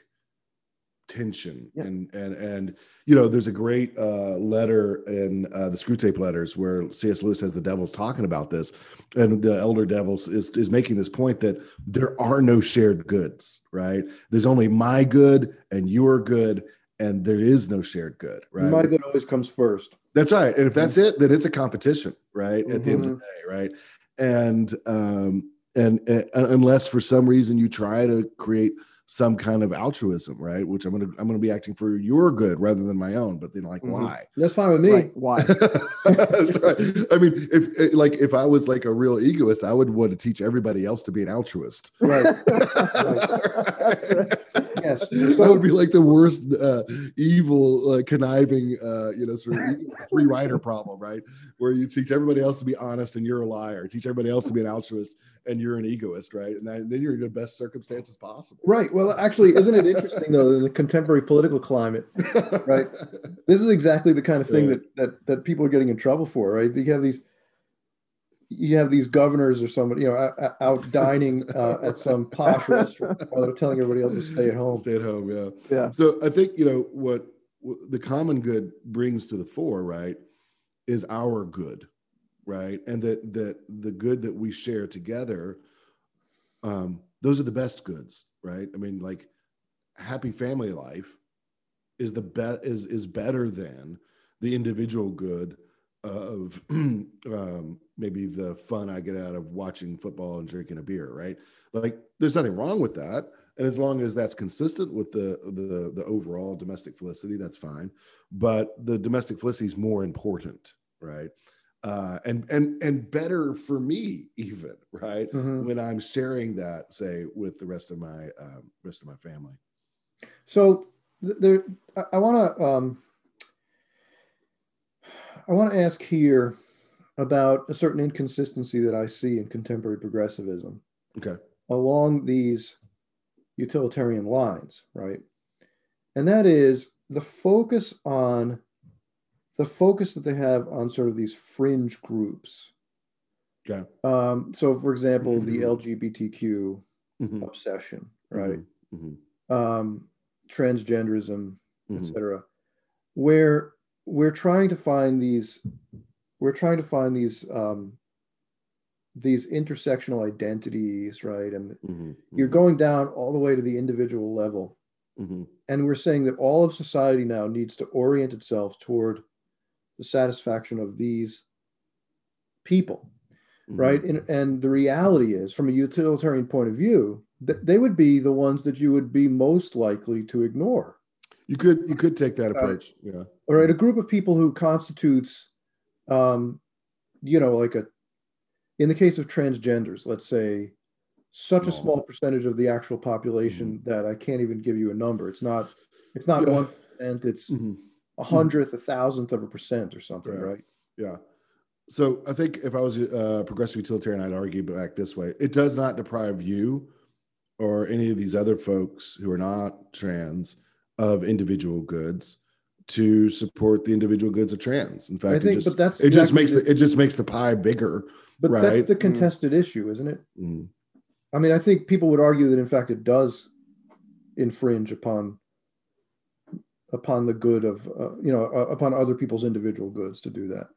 S3: tension.
S2: Yeah.
S3: And and and you know, there's a great uh, letter in uh, the Screwtape Letters where C.S. Lewis has the devils talking about this, and the elder devils is is making this point that there are no shared goods, right? There's only my good and your good. And there is no shared good, right?
S1: My good always comes first.
S3: That's right. And if that's it, then it's a competition, right? At the end of the
S1: Mhm.
S3: day, right? And um, and uh, unless for some reason you try to create some kind of altruism, right? Which I'm gonna I'm gonna be acting for your good rather than my own. But then like,
S2: Mhm.
S3: why?
S1: That's fine with me.
S2: Right. Why?
S3: Right. I mean, if eh, like if I was like a real egoist, I would want to teach everybody else to be an altruist.
S1: Right.
S2: That's right.
S1: Yes.
S3: that
S1: So
S3: would be like the worst uh, evil uh, conniving uh, you know sort of free rider problem right where you teach everybody else to be honest and you're a liar teach everybody else to be an altruist and you're an egoist right and that, then you're in the best circumstances possible
S1: right. Well, actually, isn't it interesting though in the contemporary political climate? Right. This is exactly the kind of thing
S3: Yeah.
S1: that that that people are getting in trouble for, right? You have these you have these governors or somebody, you know, out- dining uh, at some posh restaurant while they're telling everybody else to stay at home.
S3: stay at home yeah
S2: Yeah.
S3: so i think you know what, what the common good brings to the fore right is our good right and that that the good that we share together um those are the best goods right i mean like happy family life is the bet is is better than the individual good of um, maybe the fun I get out of watching football and drinking a beer, right? Like, there's nothing wrong with that, and as long as that's consistent with the the the overall domestic felicity, that's fine. But the domestic felicity is more important, right? Uh, and and and better for me even, right?
S1: Mhm.
S3: When I'm sharing that, say, with the rest of my um, rest of my family.
S1: So there, I, I want to, um, I want to ask here about a certain inconsistency that I see in contemporary progressivism
S3: Okay.
S1: along these utilitarian lines, right? And that is the focus on the focus that they have on sort of these fringe groups.
S3: Okay.
S1: Um, so, for example, the LGBTQ
S3: Mhm.
S1: obsession, right?
S3: Mhm.
S1: Um, transgenderism,
S3: Mhm.
S1: etc., where we're trying to find these, we're trying to find these um, these intersectional identities, right? And
S3: Mhm.
S1: you're going down all the way to the individual level,
S3: Mhm.
S1: and we're saying that all of society now needs to orient itself toward the satisfaction of these people,
S3: Mhm.
S1: right? And and the reality is, from a utilitarian point of view, that they would be the ones that you would be most likely to ignore.
S3: You could you could take that approach. Yeah.
S1: all right a group of people who constitutes um you know like a in the case of transgenders let's say such a
S3: Small.
S1: small percentage of the actual population that i can't even give you a number it's not it's not
S3: Yeah.
S1: one percent it's
S3: Mhm.
S1: A hmm. hundredth a thousandth of a percent or something
S3: Right.
S1: right
S3: Yeah. So I think if I was a uh, progressive utilitarian, I'd argue back this way. It does not deprive you or any of these other folks who are not trans of individual goods to support the individual goods of trans. In fact,
S1: i think
S3: it just,
S1: but that's
S3: it just makes the, it just makes the pie bigger.
S1: but that's the mm. contested issue isn't it
S3: Mhm.
S1: i mean i think people would argue that in fact it does infringe upon upon the good of uh, you know uh, upon other people's individual goods to do that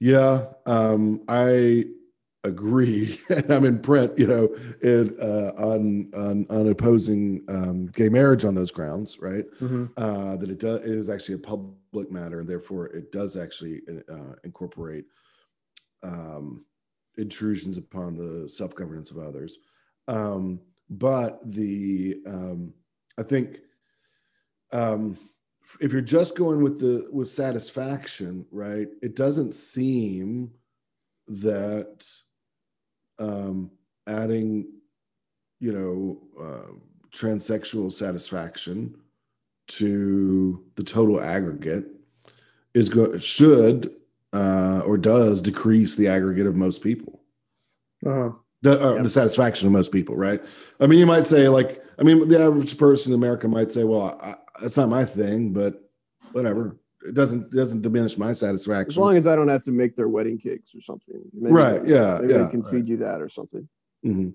S3: Yeah, um, I agree, and I'm in print, you know, in, uh, on on on opposing um, gay marriage on those grounds, right?
S1: Mhm.
S3: Uh, that it does it is actually a public matter, and therefore it does actually uh, incorporate um, intrusions upon the self governance of others. Um, but the um, I think um, if you're just going with the with satisfaction, right? It doesn't seem that um, adding, you know, uh, transsexual satisfaction to the total aggregate is go should uh, or does decrease the aggregate of most people
S1: uh-huh
S3: the, uh,
S2: Yep.
S3: the satisfaction of most people, right? I mean, you might say, like, I mean, the average person in America might say, well, I, that's not my thing, but whatever. It doesn't doesn't diminish my satisfaction.
S2: As long as I don't have to make their wedding cakes or something. Maybe
S3: Right,
S2: they-
S3: yeah,
S2: Maybe
S3: yeah,
S2: they concede you that or something.
S3: Mhm.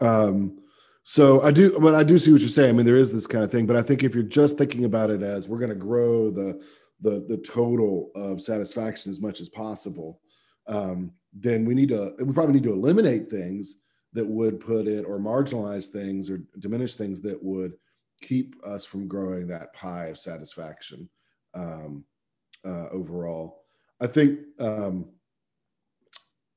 S3: Um, so I do, but I do see what you're saying. I mean, there is this kind of thing, but I think if you're just thinking about it as we're going to grow the the the total of satisfaction as much as possible, um, then we need to we probably need to eliminate things that would put it or marginalize things or diminish things that would keep us from growing that pie of satisfaction um, uh, overall. I think. Um,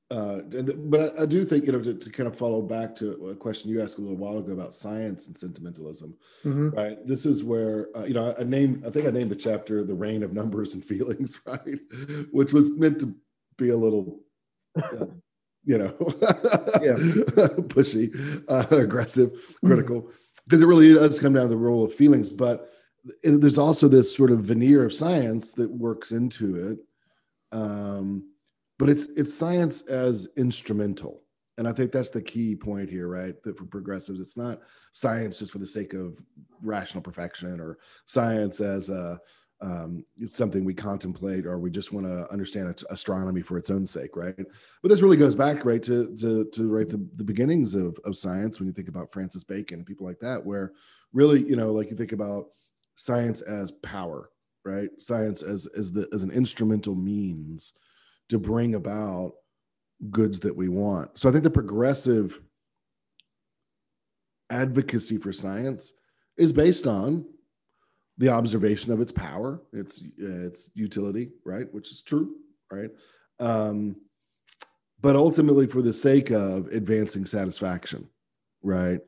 S3: uh, but I, I do think you know to, to kind of follow back to a question you asked a little while ago about science and sentimentalism,
S1: Mhm.
S3: right? This is where uh, you know I named I think I named the chapter "The Reign of Numbers and Feelings," right, which was meant to be a little, uh, you know,
S1: Yeah.
S3: pushy, uh, aggressive, critical, because it really does come down to the role of feelings. But there's also this sort of veneer of science that works into it. Um, but it's it's science as instrumental and i think that's the key point here right that for progressives it's not science just for the sake of rational perfection or science as a um, it's something we contemplate or we just want to understand astronomy for its own sake right but this really goes back right to to, to right the, the beginnings of, of science when you think about francis bacon and people like that where really you know like you think about science as power right science as as the as an instrumental means to bring about goods that we want. So I think the progressive advocacy for science is based on the observation of its power, its its utility, right, which is true, right. Um, but ultimately, for the sake of advancing satisfaction, right,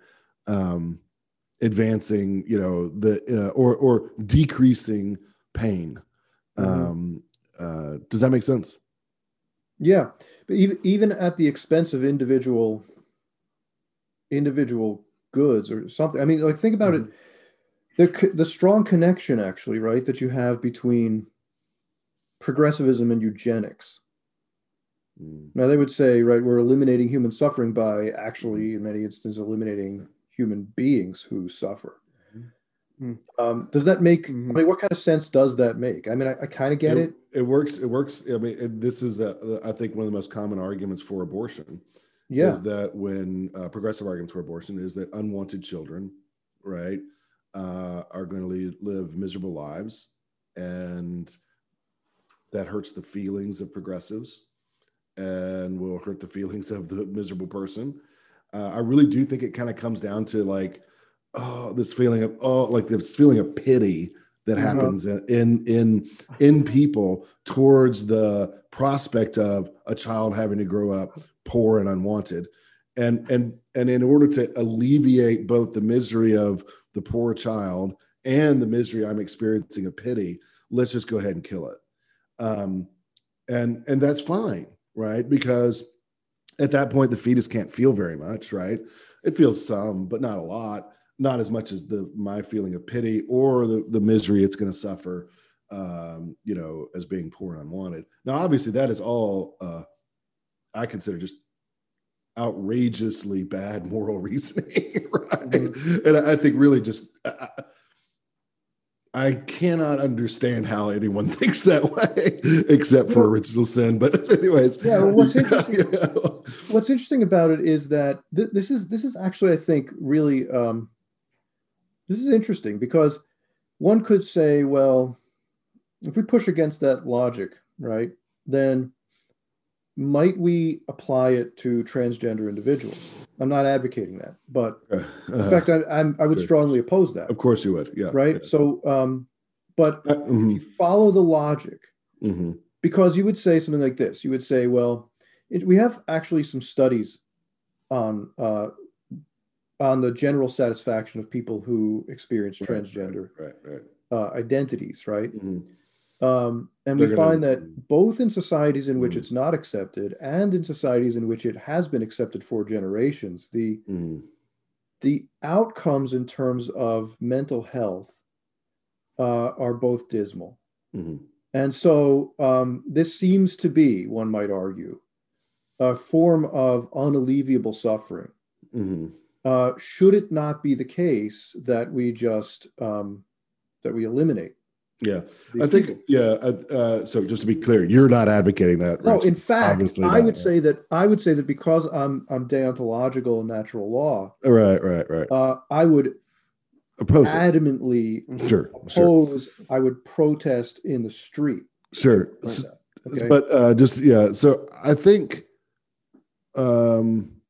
S3: um, advancing, you know, the uh, or or decreasing pain. Mm-hmm. Um, uh, does that make sense?
S1: Yeah, but even even at the expense of individual individual goods or something. I mean, like think about mm-hmm. it. The the strong connection, actually, right, that you have between progressivism and eugenics. Mm. Now they would say, right, we're eliminating human suffering by actually, in many instances, eliminating human beings who suffer. Mm. Um, does that make? Mm-hmm. I mean, what kind of sense does that make? I mean, I, I kind of get it,
S3: it, it. works. It works. I mean, this is, a, I think, one of the most common arguments for abortion. Yeah. Is that when uh, progressive arguments for abortion is that unwanted children, right, uh, are going to live miserable lives, and that hurts the feelings of progressives, and will hurt the feelings of the miserable person. Uh, I really do think it kind of comes down to like oh this feeling of oh like this feeling of pity that mm-hmm. happens in in in people towards the prospect of a child having to grow up poor and unwanted and and and in order to alleviate both the misery of the poor child and the misery i'm experiencing of pity let's just go ahead and kill it. Um and and that's fine right? Because at that point the fetus can't feel very much right? It feels some but not a lot not as much as the my feeling of pity or the, the misery it's going to suffer um, you know as being poor and unwanted. Now obviously that is all uh, i consider just outrageously bad moral reasoning right mm-hmm. and I, think really just I, I cannot understand how anyone thinks that way, except for original sin. But anyways,
S1: yeah. Well, what's interesting, you know. what's interesting about it is that th- this is this is actually, I think, really um, this is interesting because one could say, well, if we push against that logic, right, then might we apply it to transgender individuals? I'm not advocating that, but uh, in fact, I, I'm, I would strongly oppose that.
S3: Of course, you would. Yeah.
S1: Right.
S3: Yeah.
S1: So, um, but uh, mm-hmm. if you follow the logic, mm-hmm. because you would say something like this, you would say, well, it, we have actually some studies on uh, on the general satisfaction of people who experience right, transgender
S3: right, right,
S1: uh, identities, right? Mm-hmm. Um, and They're we find gonna... that both in societies in which mm-hmm. it's not accepted and in societies in which it has been accepted for generations, the mm-hmm. the outcomes in terms of mental health uh, are both dismal. Mm-hmm. And so um, this seems to be, one might argue, a form of unalleviable suffering. Mm-hmm. Uh, should it not be the case that we just um, that we eliminate?
S3: Yeah, I think people? yeah. Uh, uh, so just to be clear, you're not advocating that.
S1: No, in fact, Obviously I not, would say that I would say that because I'm I'm deontological and natural law.
S3: Right, right, right.
S1: Uh, I would
S3: oppose
S1: adamantly
S3: it. sure
S1: oppose. Sure. I would protest in the street.
S3: Sure, okay? but uh, just yeah. So I think um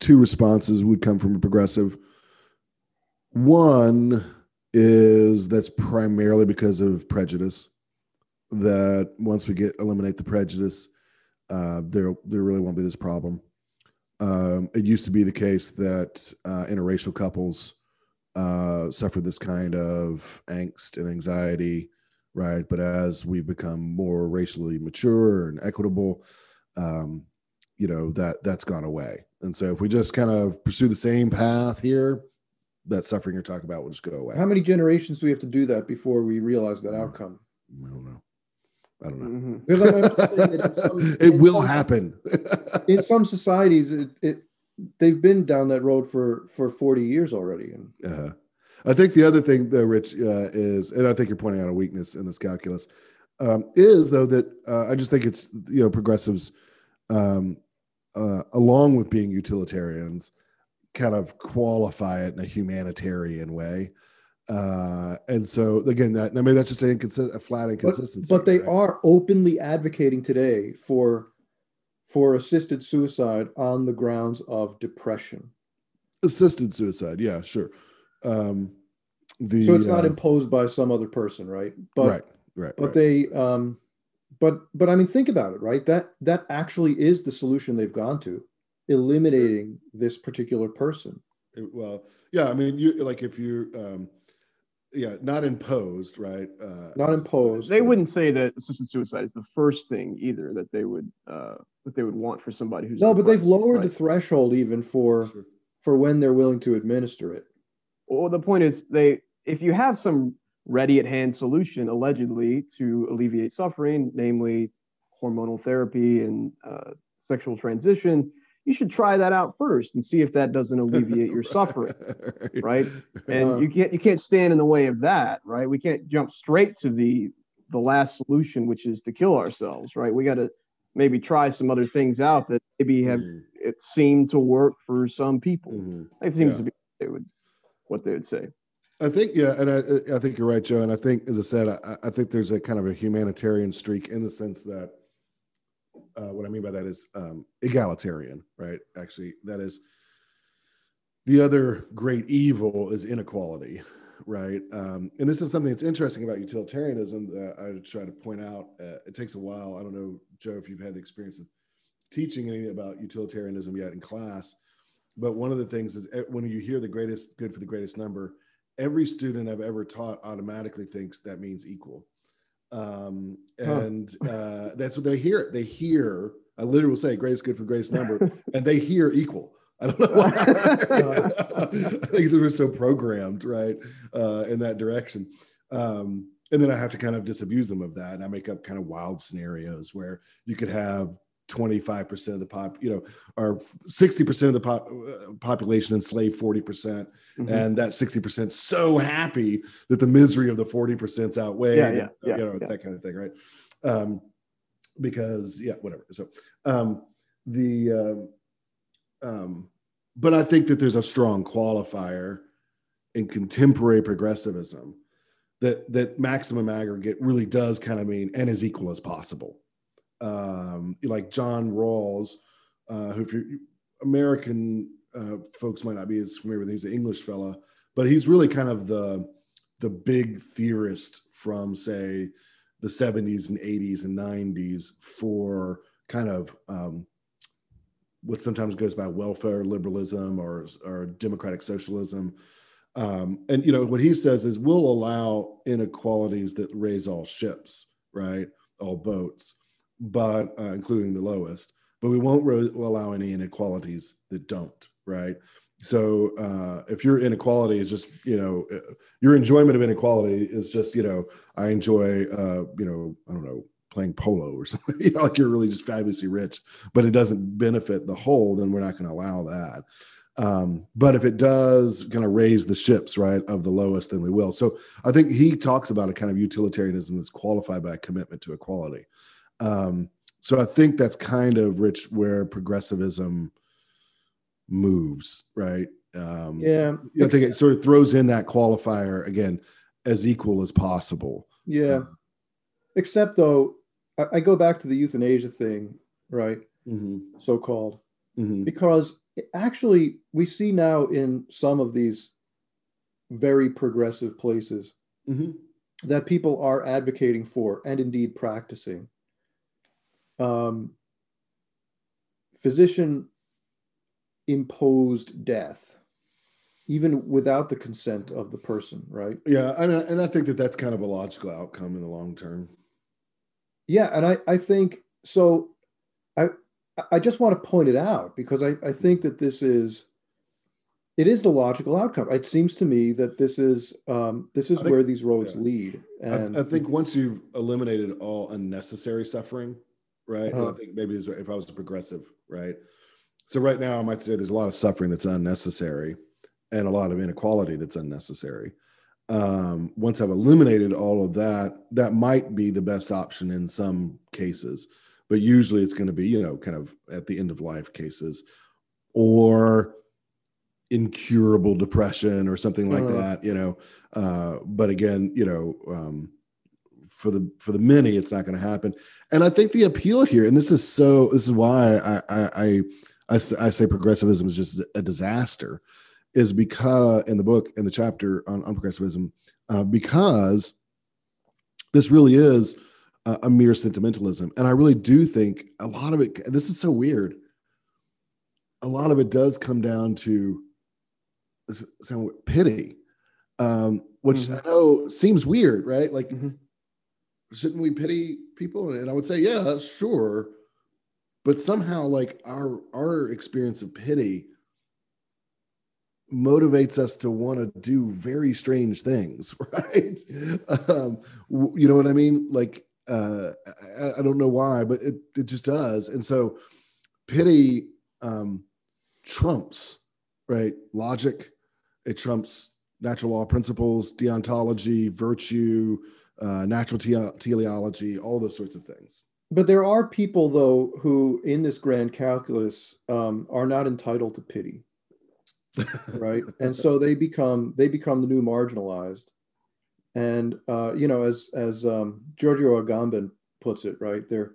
S3: two responses would come from a progressive. One is that's primarily because of prejudice. That once we get eliminate the prejudice, uh, there there really won't be this problem. Um, it used to be the case that uh, interracial couples uh, suffer this kind of angst and anxiety, right? But as we become more racially mature and equitable, um, you know that that's gone away and so if we just kind of pursue the same path here that suffering you're talking about will just go away.
S1: How many generations do we have to do that before we realize that outcome?
S3: I don't know. I don't know. Mm-hmm. some, it will some, happen.
S1: in some societies it, it, they've been down that road for for 40 years already and
S3: uh-huh. i think the other thing though rich uh, is and i think you're pointing out a weakness in this calculus um, is though that uh, i just think it's you know progressives um, uh, along with being utilitarians, kind of qualify it in a humanitarian way. Uh, and so again, that I mean that's just a, inconsist- a flat inconsistency.
S1: But, but they right? are openly advocating today for for assisted suicide on the grounds of depression.
S3: Assisted suicide, yeah, sure. Um, the
S1: so it's not
S3: uh,
S1: imposed by some other person, right? But
S3: right, right,
S1: but
S3: right.
S1: they um but but i mean think about it right that that actually is the solution they've gone to eliminating this particular person
S3: well, yeah, I mean, you like if you, um, yeah, not imposed, right? Uh,
S1: not imposed
S2: They wouldn't say that assisted suicide is the first thing either that they would uh, that they would want for somebody who's
S1: no but they've
S2: depressed,
S1: lowered the threshold even for
S3: Sure.
S1: for when they're willing to administer it
S2: Well, the point is, they if you have some ready at hand solution allegedly to alleviate suffering, namely hormonal therapy and uh, sexual transition, you should try that out first and see if that doesn't alleviate your suffering, right? And
S1: Uh,
S2: you can't you can't stand in the way of that, right? We can't jump straight to the the last solution, which is to kill ourselves, right? We got to maybe try some other things out that maybe have
S3: Mhm,
S2: it seemed to work for some people.
S3: mhm.
S2: It seems
S3: Yeah.
S2: to be what they would what they would say.
S3: I think, yeah, and I, I think you're right, Joe. And I think, as I said, I, I think there's a kind of a humanitarian streak in the sense that uh, what I mean by that is um, egalitarian, right? Actually, that is the other great evil is inequality, right? Um, and this is something that's interesting about utilitarianism that I try to point out. Uh, it takes a while. I don't know, Joe, if you've had the experience of teaching anything about utilitarianism yet in class, but one of the things is eh, when you hear the greatest good for the greatest number, every student I've ever taught automatically thinks that means equal. Um,
S2: Huh.
S3: and uh, that's what they hear. They hear, I literally will say greatest good for the greatest number, and they hear equal. I don't know why. I think we're so programmed, right, uh, in that direction. Um, and then I have to kind of disabuse them of that, and I make up kind of wild scenarios where you could have 25% of the pop, you know, or 60% of the pop, uh, population enslaved 40%,
S2: Mhm.
S3: and that 60% so happy that the misery of the 40% outweighed,
S2: Yeah, yeah, yeah,
S3: you know,
S2: yeah.
S3: that kind of thing, right? Um, because yeah, whatever. So um, the um, um, but I think that there's a strong qualifier in contemporary progressivism that that maximum aggregate really does kind of mean and as equal as possible. Um, like John Rawls, uh, who if you're American uh, folks might not be as familiar with, he's an English fella, but he's really kind of the the big theorist from say the 70s and 80s and 90s for kind of um, what sometimes goes by welfare liberalism or, or democratic socialism. Um, and you know what he says is we'll allow inequalities that raise all ships, right, all boats, but uh, including the lowest. But we won't ro- allow any inequalities that don't, right? So uh, if your inequality is just, you know, uh, your enjoyment of inequality is just, you know, I enjoy, uh, you know, I don't know, playing polo or something, you know, like you're really just fabulously rich, but it doesn't benefit the whole, then we're not going to allow that. Um, but if it does kind of raise the ships, right, of the lowest, then we will. So I think he talks about a kind of utilitarianism that's qualified by a commitment to equality. Um, so I think that's kind of rich where progressivism moves, right? Um,
S1: yeah
S3: I think it sort of throws in that qualifier again, as equal as possible.
S1: yeah except though I, I go back to the euthanasia thing right
S3: Mm-hmm.
S1: so called
S3: Mm-hmm.
S1: because actually we see now in some of these very progressive places
S3: Mm-hmm.
S1: that people are advocating for and indeed practicing um, physician imposed death even without the consent of the person right
S3: Yeah, and I, and I think that that's kind of a logical outcome in the long term.
S1: yeah and i i think so i i just want to point it out because i i think that this is it is the logical outcome it seems to me that this is um this is
S3: think-
S1: where these roads
S3: yeah.
S1: lead
S3: I,
S1: and
S3: I think once you've eliminated all unnecessary suffering, right? I
S1: Uh-huh.
S3: think maybe if I was a progressive, right? So right now, I might say there's a lot of suffering that's unnecessary, and a lot of inequality that's unnecessary. Um, once I've eliminated all of that, that might be the best option in some cases, but usually it's going to be, you know, kind of at the end of life cases, or incurable depression or something like
S1: Uh-huh.
S3: that, you know. Uh, but again, you know, um, for the for the many, it's not going to happen. And I think the appeal here, and this is so, this is why I I I, I, say, I say progressivism is just a disaster, is because in the book in the chapter on, on progressivism uh, because this really is a, a mere sentimentalism and i really do think a lot of it this is so weird a lot of it does come down to some pity um, which mm-hmm. i know seems weird right like mm-hmm. Shouldn't we pity people. And i would say yeah sure. But somehow like our our experience of pity motivates us to want to do very strange things right? Um, you know what i mean? Like uh, I, I, don't know why but it, it just does. And so pity um, trumps right? Logic it trumps natural law principles deontology virtue uh, natural te- teleology all those sorts of things.
S1: But there are people though who in this grand calculus um, are not entitled to pity right? And so they become they become the new marginalized. And uh, you know as as um, giorgio agamben puts it right they're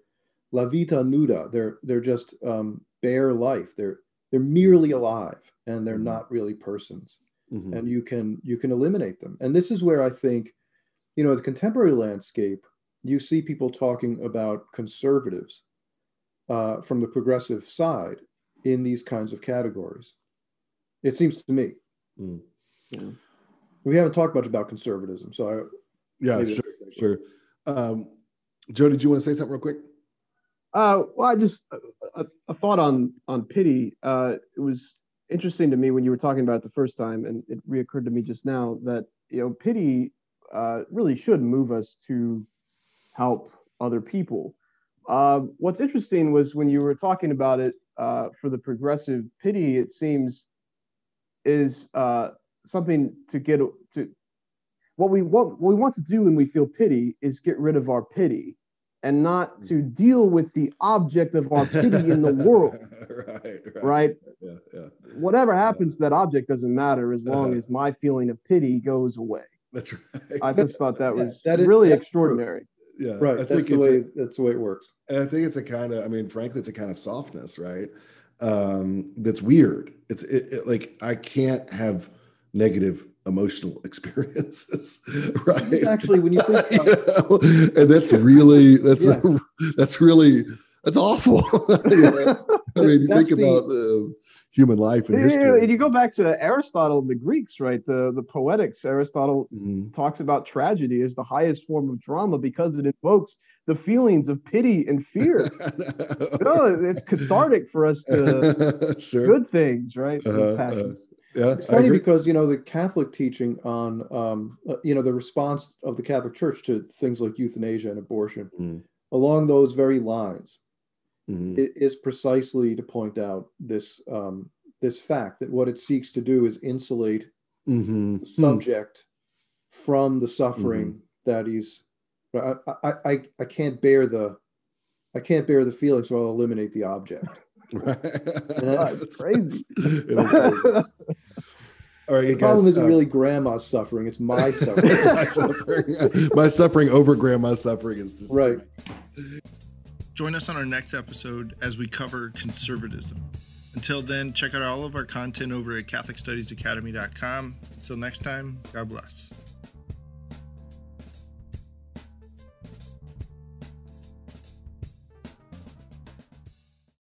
S1: la vita nuda. They're they're just um, bare life. They're they're merely alive and they're mm-hmm. not really persons. Mm-hmm. and you can you can eliminate them. And this is where i think you know the contemporary landscape you see people talking about conservatives uh, from the progressive side in these kinds of categories it seems to me. Mm. Yeah. We haven't talked much about conservatism, so I,
S3: yeah, sure, sure. Um, Joe, did you want to say something real quick?
S2: Uh, well, I just a, a thought on on pity. Uh, it was interesting to me when you were talking about it the first time, and it reoccurred to me just now that you know pity uh, really should move us to help other people. Uh, what's interesting was when you were talking about it uh, for the progressive pity, it seems is uh, something to get to what we want what we want to do when we feel pity is get rid of our pity and not to deal with the object of our pity in the world right right, right? Yeah, yeah. whatever happens yeah. to that object doesn't matter as long uh, as my feeling of pity goes away
S3: that's right
S2: i just thought that was that is, really extraordinary
S1: true. yeah right I that's the way a, that's the way it works
S3: and i think it's a kind of i mean frankly it's a kind of softness right um, that's weird. It's it, it, like I can't have negative emotional experiences, right?
S1: Actually, when you think,
S3: about- you know? and that's really that's yeah. a, that's really that's awful. you know? I mean, you think the, about uh, human life and yeah, history.
S2: And you go back to Aristotle and the Greeks, right? The the Poetics. Aristotle mm-hmm. talks about tragedy as the highest form of drama because it invokes the feelings of pity and fear. you know, it's cathartic for us to sure. good things, right? Uh-huh, uh,
S1: yeah, it's funny because you know the Catholic teaching on um, uh, you know the response of the Catholic Church to things like euthanasia and abortion mm. along those very lines mm-hmm. is precisely to point out this um, this fact that what it seeks to do is insulate mm-hmm. the subject mm. from the suffering mm-hmm. that he's I, I, I, I can't bear the I can't bear the feeling, so I'll eliminate the object. Right.
S2: That's crazy.
S1: All right, the problem isn't uh, really grandma's suffering; it's my suffering. it's
S3: my suffering. my suffering over grandma's suffering is just
S1: right.
S4: Join us on our next episode as we cover conservatism. Until then, check out all of our content over at CatholicStudiesAcademy.com. Until next time, God bless.